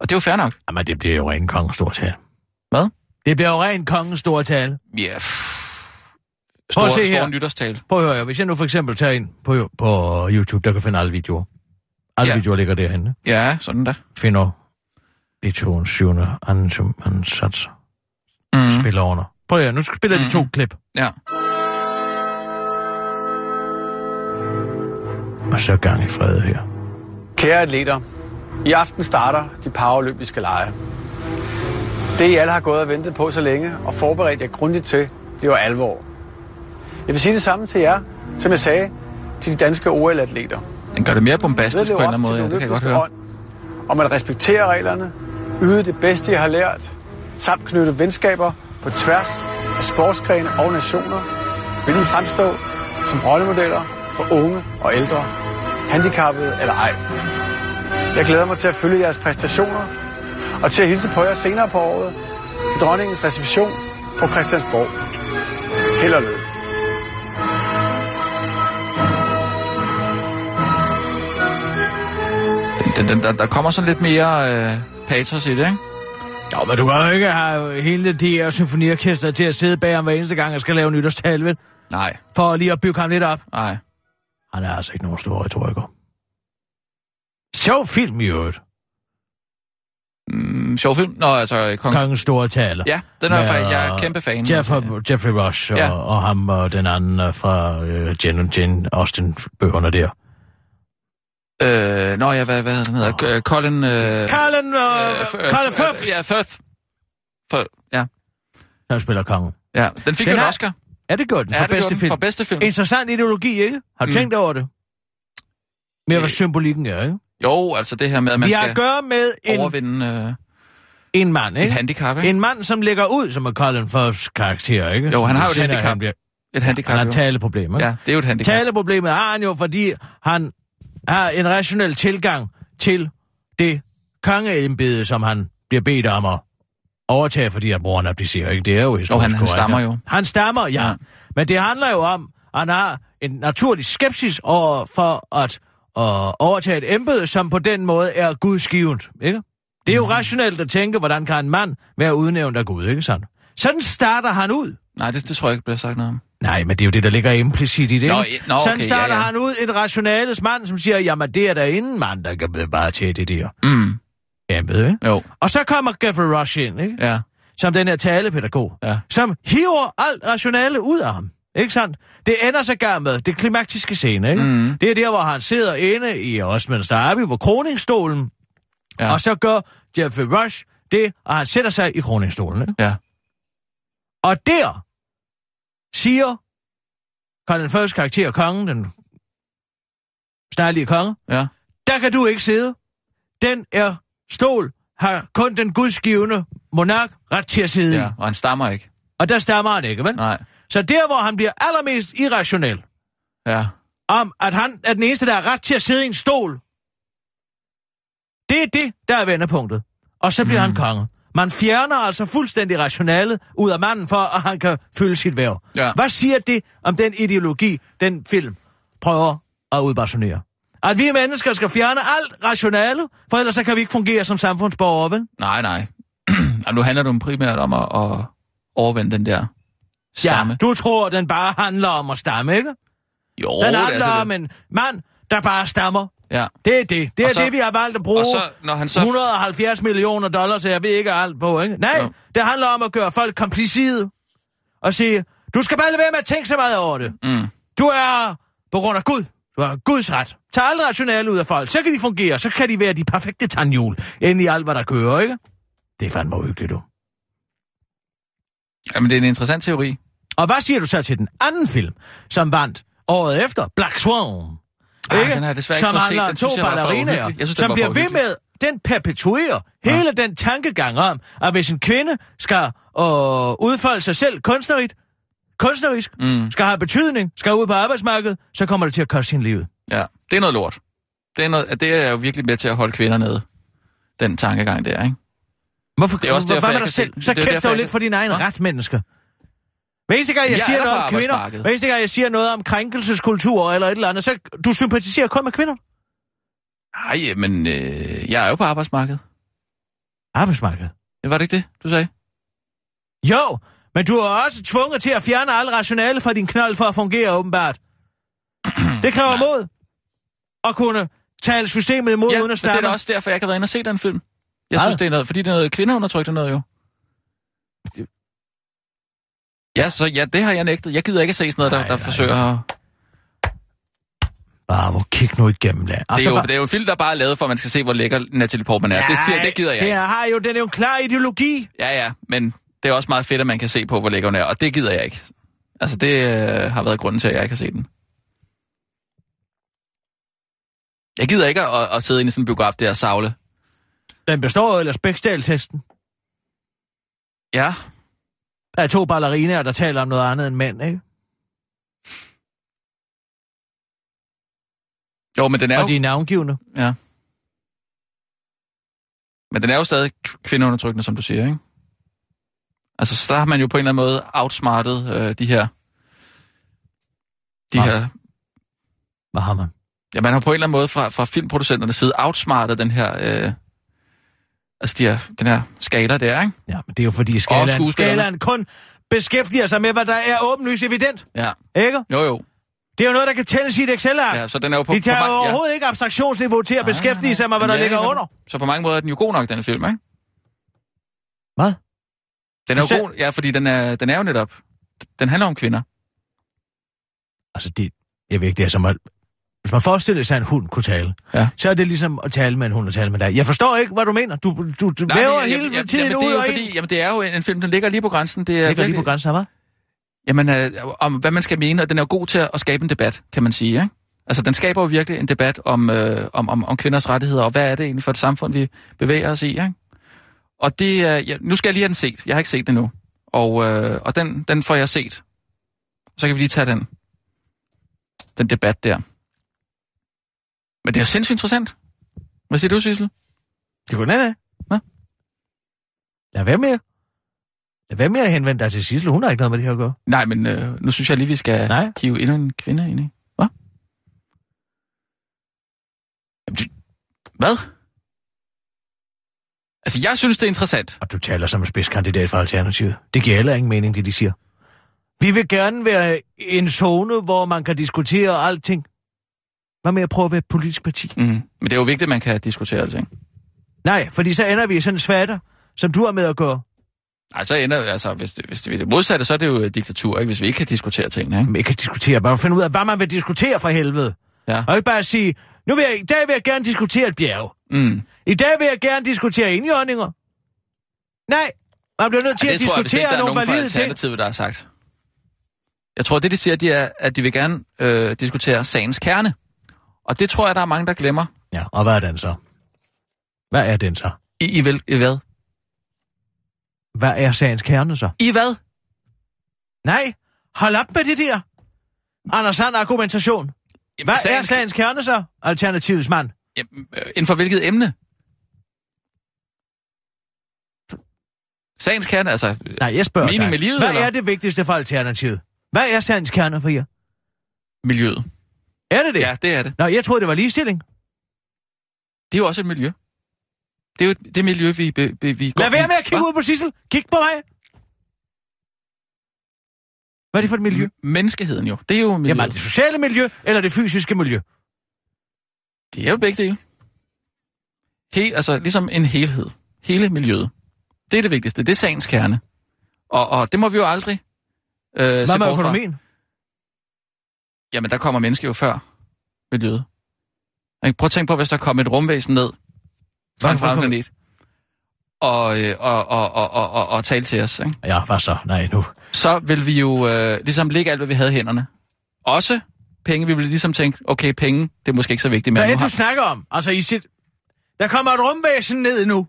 Og det er jo fair nok. Jamen, det bliver jo ren kongens store tale. Hvad? Det bliver jo ren kongens store tale. Ja. pff. Prøv at se her. stor nytårstale. Prøv at høre, hvis jeg nu for eksempel tager ind på, på YouTube, der kan finde alle videoer. Alle Ja. ja. videoer ligger derhenne. Ja, sådan da. Finder Beethovens syvende anden ansats. Mm. Mm. Spiller under. Prøv at høre, nu spiller mm. de to klip. Ja. Og så gang i fred her. Kære atleter, i aften starter de paralympiske lege. Det, I alle har gået og ventet på så længe og forberedt jer grundigt til, bliver alvor. Jeg vil sige det samme til jer, som jeg sagde til de danske OL-atleter. Den gør det mere bombastisk på en eller anden måde. Ja, det kan jeg godt høre. ånd, om at respektere reglerne, yde det bedste, I har lært, samt knytte venskaber på tværs af sportsgrene og nationer, vil I fremstå som rollemodeller for unge og ældre, handicappede eller ej. Jeg glæder mig til at følge jeres præstationer og til at hilse på jer senere på året til dronningens reception på Christiansborg. Held og lykke. Den, den, der, der kommer sådan lidt mere øh, patos i det, ikke? Jo, men du kan jo ikke have hele det her symfoniorkester til at sidde bag ham hver eneste gang, jeg skal lave nytårstal, vel? Nej, For lige at bygge ham lidt op. nej. Han er altså ikke nogen stor retoriker. Sjov film i øvrigt. Mm, sjov film. Nå, altså... Kong... Kongens store taler. Ja, den er Med, faktisk... Jeg er øh, kæmpe fan. Jeff, altså. Jeffrey Rush og, Ja. og ham og den anden øh, fra øh, Jen og Jen Austen-bøgerne der. Øh, nå ja, hvad, hvad hedder den hedder? Oh. Colin... Øh, Colin, øh, øh, Colin øh, Firth, Ja, Firth. For, ja, han spiller kongen. ja. Den fik Den jo en Oscar. Ja, det Ja, for det gjorde bedste film. For bedste film. Interessant ideologi, ikke? Har du Mm. tænkt over det? Mere hvad Øh, symbolikken er, ikke? Jo, altså det her med, at man Vi har skal at gøre med en, overvinde øh, en mand, et ikke? handicap, ikke? En mand, som lægger ud som er Colin Firths karakter, ikke? Jo, han har jo et handicap. Han, bliver, Et handicap, han har taleproblemer. Ja, det er jo et handicap. Taleproblemet har han jo, fordi han har en rationel tilgang til det kongeembede, som han bliver bedt om at overtage, fordi han bruger en abdicerer, ikke? Det er jo historisk han- han korrekt, stammer jo. Han stammer, ja. Ja. Men det handler jo om, at han har en naturlig skepsis over for at at overtage et embede, som på den måde er gudsgivent, ikke? Det er jo rationelt at tænke, hvordan kan en mand være udnævnt af Gud, ikke sådan? Sådan starter han ud. Nej, det, det tror jeg ikke bliver sagt noget om. Nej, men det er jo det, der ligger implicit i det. Nå, ikke? nå, Sådan okay, starter ja, ja. han ud en rationales mand, som siger, jamen det er der ingen mand, der kan bare til det der Mm, embede, ikke? jo, Og så kommer Geoffrey Rush ind, ikke? ja, Som den her talepædagog, ja. som hiver alt rationale ud af ham. Ikke sandt? Det ender så gang med det klimaktiske scene, ikke? Mm. Det er der, hvor han sidder inde i Westminster Abbey, hvor kroningsstolen, ja. og så gør Jeffrey Rush det, og han sætter sig i kroningsstolen, ikke? Ja. Og der siger Colin Firths karakter, kongen, den snarlige konge, Ja. der kan du ikke sidde. Den er stol, har kun den gudsgivende monark ret til at sidde. Ja, og han stammer ikke. Og der stammer han ikke, vel? Nej. Så der, hvor han bliver allermest irrationel, Ja. om at han er den eneste, der har ret til at sidde i en stol, det er det, der er vendepunktet. Og så bliver mm. han konge. Man fjerner altså fuldstændig rationalet ud af manden, for at han kan fylde sit værv. Ja. Hvad siger det om den ideologi, den film prøver at udbasunere? At vi mennesker skal fjerne alt rationale, for ellers så kan vi ikke fungere som samfundsborgere, vel? Nej, nej. *clears throat* Jamen, nu handler det jo primært om at, at overvinde den der stamme. Ja, du tror, den bare handler om at stamme, ikke? Jo, Den det er handler altså om det. en mand, der bare stammer. Ja. Det er det. Det er så- det, vi har valgt at bruge så, når han så... 170 millioner dollars, så jeg ved ikke alt på, ikke? Nej, Jo. det handler om at gøre folk komplicide. Og sige, du skal bare lade være med at tænke så meget over det. Mm. Du er på grund af Gud. Du har Guds ret. Tag alt rationale ud af folk, så kan de fungere. Så kan de være de perfekte tandhjul ind i alt, hvad der kører, ikke? Det er fandme uhyggeligt, du. Jamen, det er en interessant teori. Og hvad siger du så til den anden film, som vandt året efter? Black Swan. Ah, ikke? den jeg desværre ikke som om Den to ballerinaer, synes, som bliver ved med, den perpetuerer hele den tankegang om, at hvis en kvinde skal øh, udfolde sig selv kunstnerisk, kunstnerisk, Mm. skal have betydning, skal ud på arbejdsmarkedet, så kommer det til at koste hende livet. Ja, det er noget lort. Det er, noget, det er jo virkelig med til at holde kvinder nede. Den tankegang der, ikke? Hvorfor? Det er også Hvad derfor, med jeg dig selv? se- Så det er kæmp derfor, dog jeg lidt for din egen ret, menneske. Hver eneste gang, jeg, Jeg er siger noget om kvinder, hver eneste gang, jeg siger noget om krænkelseskultur eller et eller andet, så du sympatiserer kun med kvinder. Nej, men øh, jeg er jo på arbejdsmarkedet. Arbejdsmarkedet. Ja, Var det ikke det, du sagde? Jo, men du er også tvunget til at fjerne al rationale fra din knold for at fungere, åbenbart. *clears throat* Det kræver mod at kunne tale systemet imod Ja, uden at det er da også derfor, jeg kan være inde og se den film. Jeg Hvad? synes, det er noget, fordi det er noget kvindeundertrykkende noget jo. Ja, så ja, det har jeg nægtet. Jeg gider ikke at se sådan noget, der, Nej, der nej, forsøger at... Bare hvor kig nu igennem det. Det er, jo, det er jo en film, der bare er lavet for, at man skal se, hvor lækker Natalie Portman er. det, siger, det gider jeg det ikke. har jo, den er jo en klar ideologi. Ja, ja, men det er også meget fedt, at man kan se på, hvor lækker hun er, og det gider jeg ikke. Altså, det øh, har været grunden til, at jeg ikke har set den. Jeg gider ikke at, at sidde inde i sådan en biograf der og savle. Den består jo ellers Bæksdal-testen. Ja, Der er to ballerinaer, der taler om noget andet end mænd, ikke? jo, men den er jo, Og de er navngivende. ja. Men den er jo stadig kvindeundertrykkende, som du siger, ikke? Altså, så der har man jo på en eller anden måde outsmartet øh, de her... De Ja. her... Hvad har man? Ja, man har på en eller anden måde fra, fra filmproducenternes side outsmartet den her... Øh, altså, de her, den her skala der, ikke? Ja, men det er jo fordi skalaen, skalaen kun beskæftiger sig med, hvad der er åbenlyst evident. Ja, Ikke? jo jo. Det er jo noget, der kan tælles i et Excel-ark. Ja, så den er jo på, De tager på jo overhovedet ikke abstraktionsniveau til at Nej, beskæftige sig med, hvad Jamen, der ja, ligger ja, under. Så på mange måder er den jo god nok, den film, ikke? Hvad? Den Du er jo selv- god, ja, fordi den er, den er jo netop... Den handler om kvinder. Altså, det, jeg ved ikke, det er som at... Hvis man forestiller sig, at en hund kunne tale, Ja. så er det ligesom at tale med en hund og tale med dig. Jeg forstår ikke, hvad du mener. Du, du, du Nej, væver hele jeg- tiden jamen, det ud er og fordi. Jamen, det er jo en, en film, den ligger lige på grænsen. Det er Ligger lige virkelig- på grænsen hvad? Jamen, øh, om hvad man skal mene, og den er jo god til at skabe en debat, kan man sige, ikke? Altså, den skaber jo virkelig en debat om, øh, om, om, om kvinders rettigheder, og hvad er det egentlig for et samfund, vi bevæger os i, ikke? Og det, øh, ja, nu skal jeg lige have den set. Jeg har ikke set den endnu. Og, øh, og den, den får jeg set. Så kan vi lige tage den, den debat der. Men det er jo sindssygt interessant. Hvad siger du, Sissel? Det går ned, Hvad? Lad være med. Lad være med at henvende dig til Sissel. Hun har ikke noget med det her at gøre. Nej, men øh, nu synes jeg lige, vi skal Nej. kive endnu en kvinde ind i. Hvad? Altså, jeg synes, det er interessant. Og du taler som en spidskandidat for Alternativet. Det giver heller ingen mening, det de siger. Vi vil gerne være en zone, hvor man kan diskutere alting. Hvad med at prøve at være et politisk parti? Mm. Men det er jo vigtigt, at man kan diskutere alting. Nej, fordi så ender vi i sådan en svatter, som du har med at gøre. Nej, så ender altså, hvis det, hvis det er det modsatte, så er det jo et diktatur, ikke? hvis vi ikke kan diskutere tingene. Ikke? Man kan diskutere, bare finde ud af, hvad man vil diskutere for helvede. Ja. Og ikke bare sige, nu vil jeg, i dag vil jeg gerne diskutere et bjerg. Mm. I dag vil jeg gerne diskutere indjørninger. Nej, man bliver nødt til Ej, at tror jeg, hvis ikke diskutere er nogle valide ting. Der har sagt. Jeg tror, det de siger, de er, at de vil gerne øh, diskutere sagens kerne. Og det tror jeg, der er mange, der glemmer. Ja, og hvad er den så? Hvad er den så? I, i, vel, I hvad? Hvad er sagens kerne så? I hvad? Nej, hold op med det der. Anders Sand argumentation. Hvad er sagens- sagens kerne så? Alternativets mand. Jamen, øh, inden for hvilket emne? Sagens kerne, altså... øh, Nej, jeg spørger Mening dig. med livet, Hvad eller? er det vigtigste for Alternativet? Hvad er sagens kerne for jer? Miljøet. Er det det? Ja, det er det. Nå, jeg troede, det var ligestilling. Det er jo også et miljø. Det er jo et- det miljø, vi... vi, vi, går Lad være med at kigge Hva? ud på Sissel. Kig på mig. Hvad er det for et miljø? M- Menneskeheden jo. Det er jo miljøet. Jamen, er det sociale miljø, eller det fysiske miljø? Det er jo begge dele. Helt, altså ligesom en helhed. Hele miljøet. Det er det vigtigste. Det er sagens kerne. Og, og det må vi jo aldrig øh, Hvad med bort fra. Jamen, der kommer mennesker jo før miljøet. Prøv at tænke på, hvis der kom et rumvæsen ned fra en fremmed planet og, øh, og, og, og, og, og, og tale til os. Ikke? Ja, hvad så? Nej, nu. Så vil vi jo øh, ligesom lægge alt, hvad vi havde i hænderne. Også penge. Vi vil ligesom tænke, okay, penge, det er måske ikke så vigtigt. Men Hvad er det, du har... snakker om? Altså, i sit... Der kommer et rumvæsen ned nu.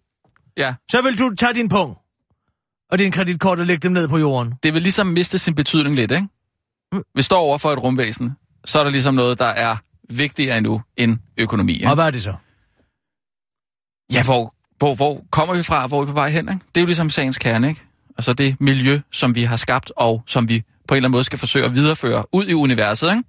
Ja, Så vil du tage din pung og din kreditkort og lægge dem ned på jorden. det vil ligesom miste sin betydning lidt, ikke? Vi står over for et rumvæsen, så er der ligesom noget, der er vigtigere endnu end økonomi. Ikke? Og hvad er det så? Ja, hvor, hvor, hvor kommer vi fra, hvor er vi på vej hen? Ikke? Det er jo ligesom sagens kerne, ikke? Altså det miljø, som vi har skabt, og som vi på en eller anden måde skal forsøge at videreføre ud i universet, ikke?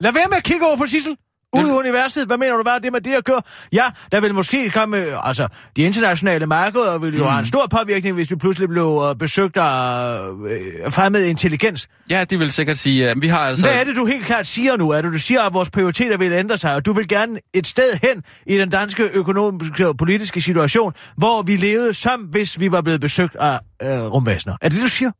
Lad være med at kigge over på Sissel. Ud i universet, hvad mener du, hvad er det med det at gøre? Ja, der vil måske komme, øh, altså, de internationale markeder vil jo mm. have en stor påvirkning, hvis vi pludselig blev øh, besøgt af øh, fremmed intelligens. Ja, de vil sikkert sige, at vi har altså... Hvad er det, du helt klart siger nu? Er det, du siger, at vores prioriteter vil ændre sig, og du vil gerne et sted hen i den danske økonomiske og politiske situation, hvor vi levede som hvis vi var blevet besøgt af øh, rumvæsener. Er det det, du siger?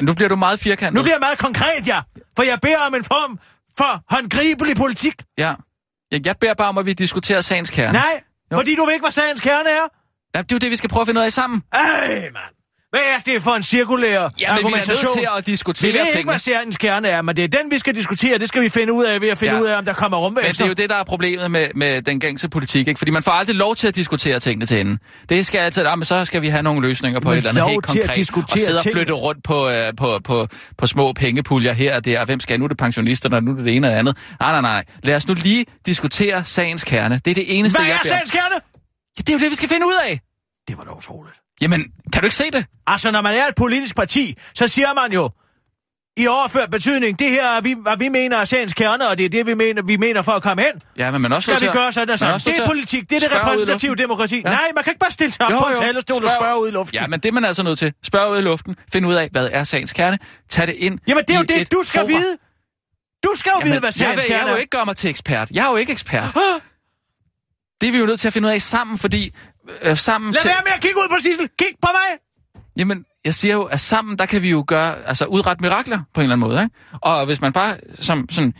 Nu bliver du meget firkantet. Nu bliver jeg meget konkret, ja. For jeg beder om en form for håndgribelig politik. Ja. Jeg, jeg beder bare om, at vi diskuterer sagens kerne. Nej, Jo. fordi du ved ikke, hvad sagens kerne er. Ja, det er jo det, vi skal prøve at finde ud af sammen. Ej, mand. Hvad er det for en cirkulær Ja, men vi er argumentation? nødt til at diskutere vi ved ikke, tingene. hvad sagens kerne er, men det er den, vi skal diskutere. Det skal vi finde ud af ved at finde Ja. ud af, om der kommer Men det er jo det, der er problemet med, med den gængse politik, ikke? Fordi man får aldrig lov til at diskutere tingene til enden. Det skal altid, ah, men så skal vi have nogle løsninger på Men et eller andet helt til at konkret. diskutere og sidde og flytte rundt på, øh, på, på, på små pengepuljer her og der. Og Hvem skal nu er det pensionisterne, og nu er det det ene og det andet. Nej, nej, nej. Lad os nu lige diskutere sagens kerne. Det er det eneste, Hvad jeg er beder om. sagens kerne? Ja, det er jo det, vi skal finde ud af. Det var da utroligt. Jamen, kan du ikke se det? Altså, når man er et politisk parti, så siger man jo, i overført betydning, det her er, vi, hvad vi mener er sagens kerne, og det er det, vi mener, vi mener for at komme hen. Ja, men man er også Skal vi at- gøre sådan og sådan? Det er politik, det er det spørge repræsentative demokrati. Ja. Nej, man kan ikke bare stille sig op på en talerstol og Spørg- spørge ud i luften. Ja, men det er man altså nødt til. Spørg ud i luften. Find ud af, hvad er sagens kerne. Tag det ind Jamen, det er jo det, et du skal forum. vide. Du skal jo Jamen, vide, hvad jeg, sagens jeg kerne vil jo er. ikke gøre mig til ekspert. Jeg er jo ikke ekspert. Det er vi jo nødt til at finde ud af sammen, fordi øh, sammen... Lad til, være med at kigge ud på Sissel. Kig på mig. Jamen, jeg siger jo, at sammen, der kan vi jo gøre, altså udrette mirakler på en eller anden måde, ikke? Og hvis man bare som sådan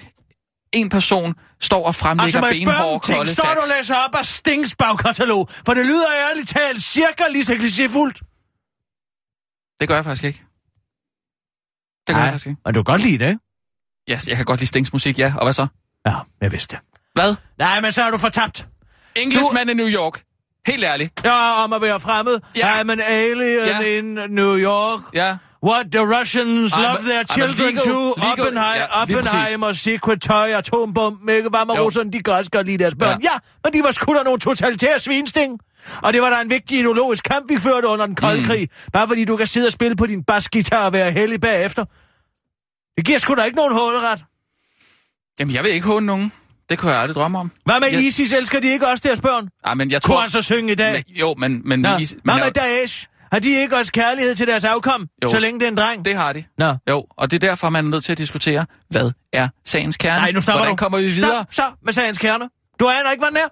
en person står og fremlægger Altså, benhårde, om ting? kolde Står du og læser op af Stings bagkatalog? For det lyder ærligt talt cirka lige så klichéfuldt. Det gør jeg faktisk ikke. Det gør jeg faktisk ikke. men du kan godt lide det, ikke? Ja, jeg kan godt lide Stings musik, ja. Og hvad så? Ja, jeg vidste det. Hvad? Nej, men så er du fortabt. Englishman i New York. Helt ærligt. Ja, om at være fremmed. Ja. I'm an alien Ja. in New York. Ja. What the Russians I'm love their children legal- to. Oppenheimer, ja. Oppenheimer, secret tøj, atombomben, ikke? Hvad med russerne, de kan også godt lide deres børn. Ja. Ja. men de var sgu da nogle totalitære svinsting. Og det var da en vigtig ideologisk kamp, vi førte under den kolde mm. krig. Bare fordi du kan sidde og spille på din basgitar og være heldig bagefter. Det giver sgu da ikke nogen hålret. Jamen, jeg vil ikke håne nogen. Det kunne jeg aldrig drømme om. Hvad med Ja. ISIS? Elsker de ikke også deres børn? Ej, men jeg Kunne tror... han så synge i dag? Men, jo, men... men, Nå. Is, Hvad men med jeg, Daesh? Har de ikke også kærlighed til deres afkom, Jo. så længe det er en dreng? det har de. Nå. Jo, og det er derfor, man er nødt til at diskutere, hvad er sagens kerne? Nej, nu stopper Hvordan du. kommer vi videre? Stop så med sagens kerne. Du aner ikke, hvad den er.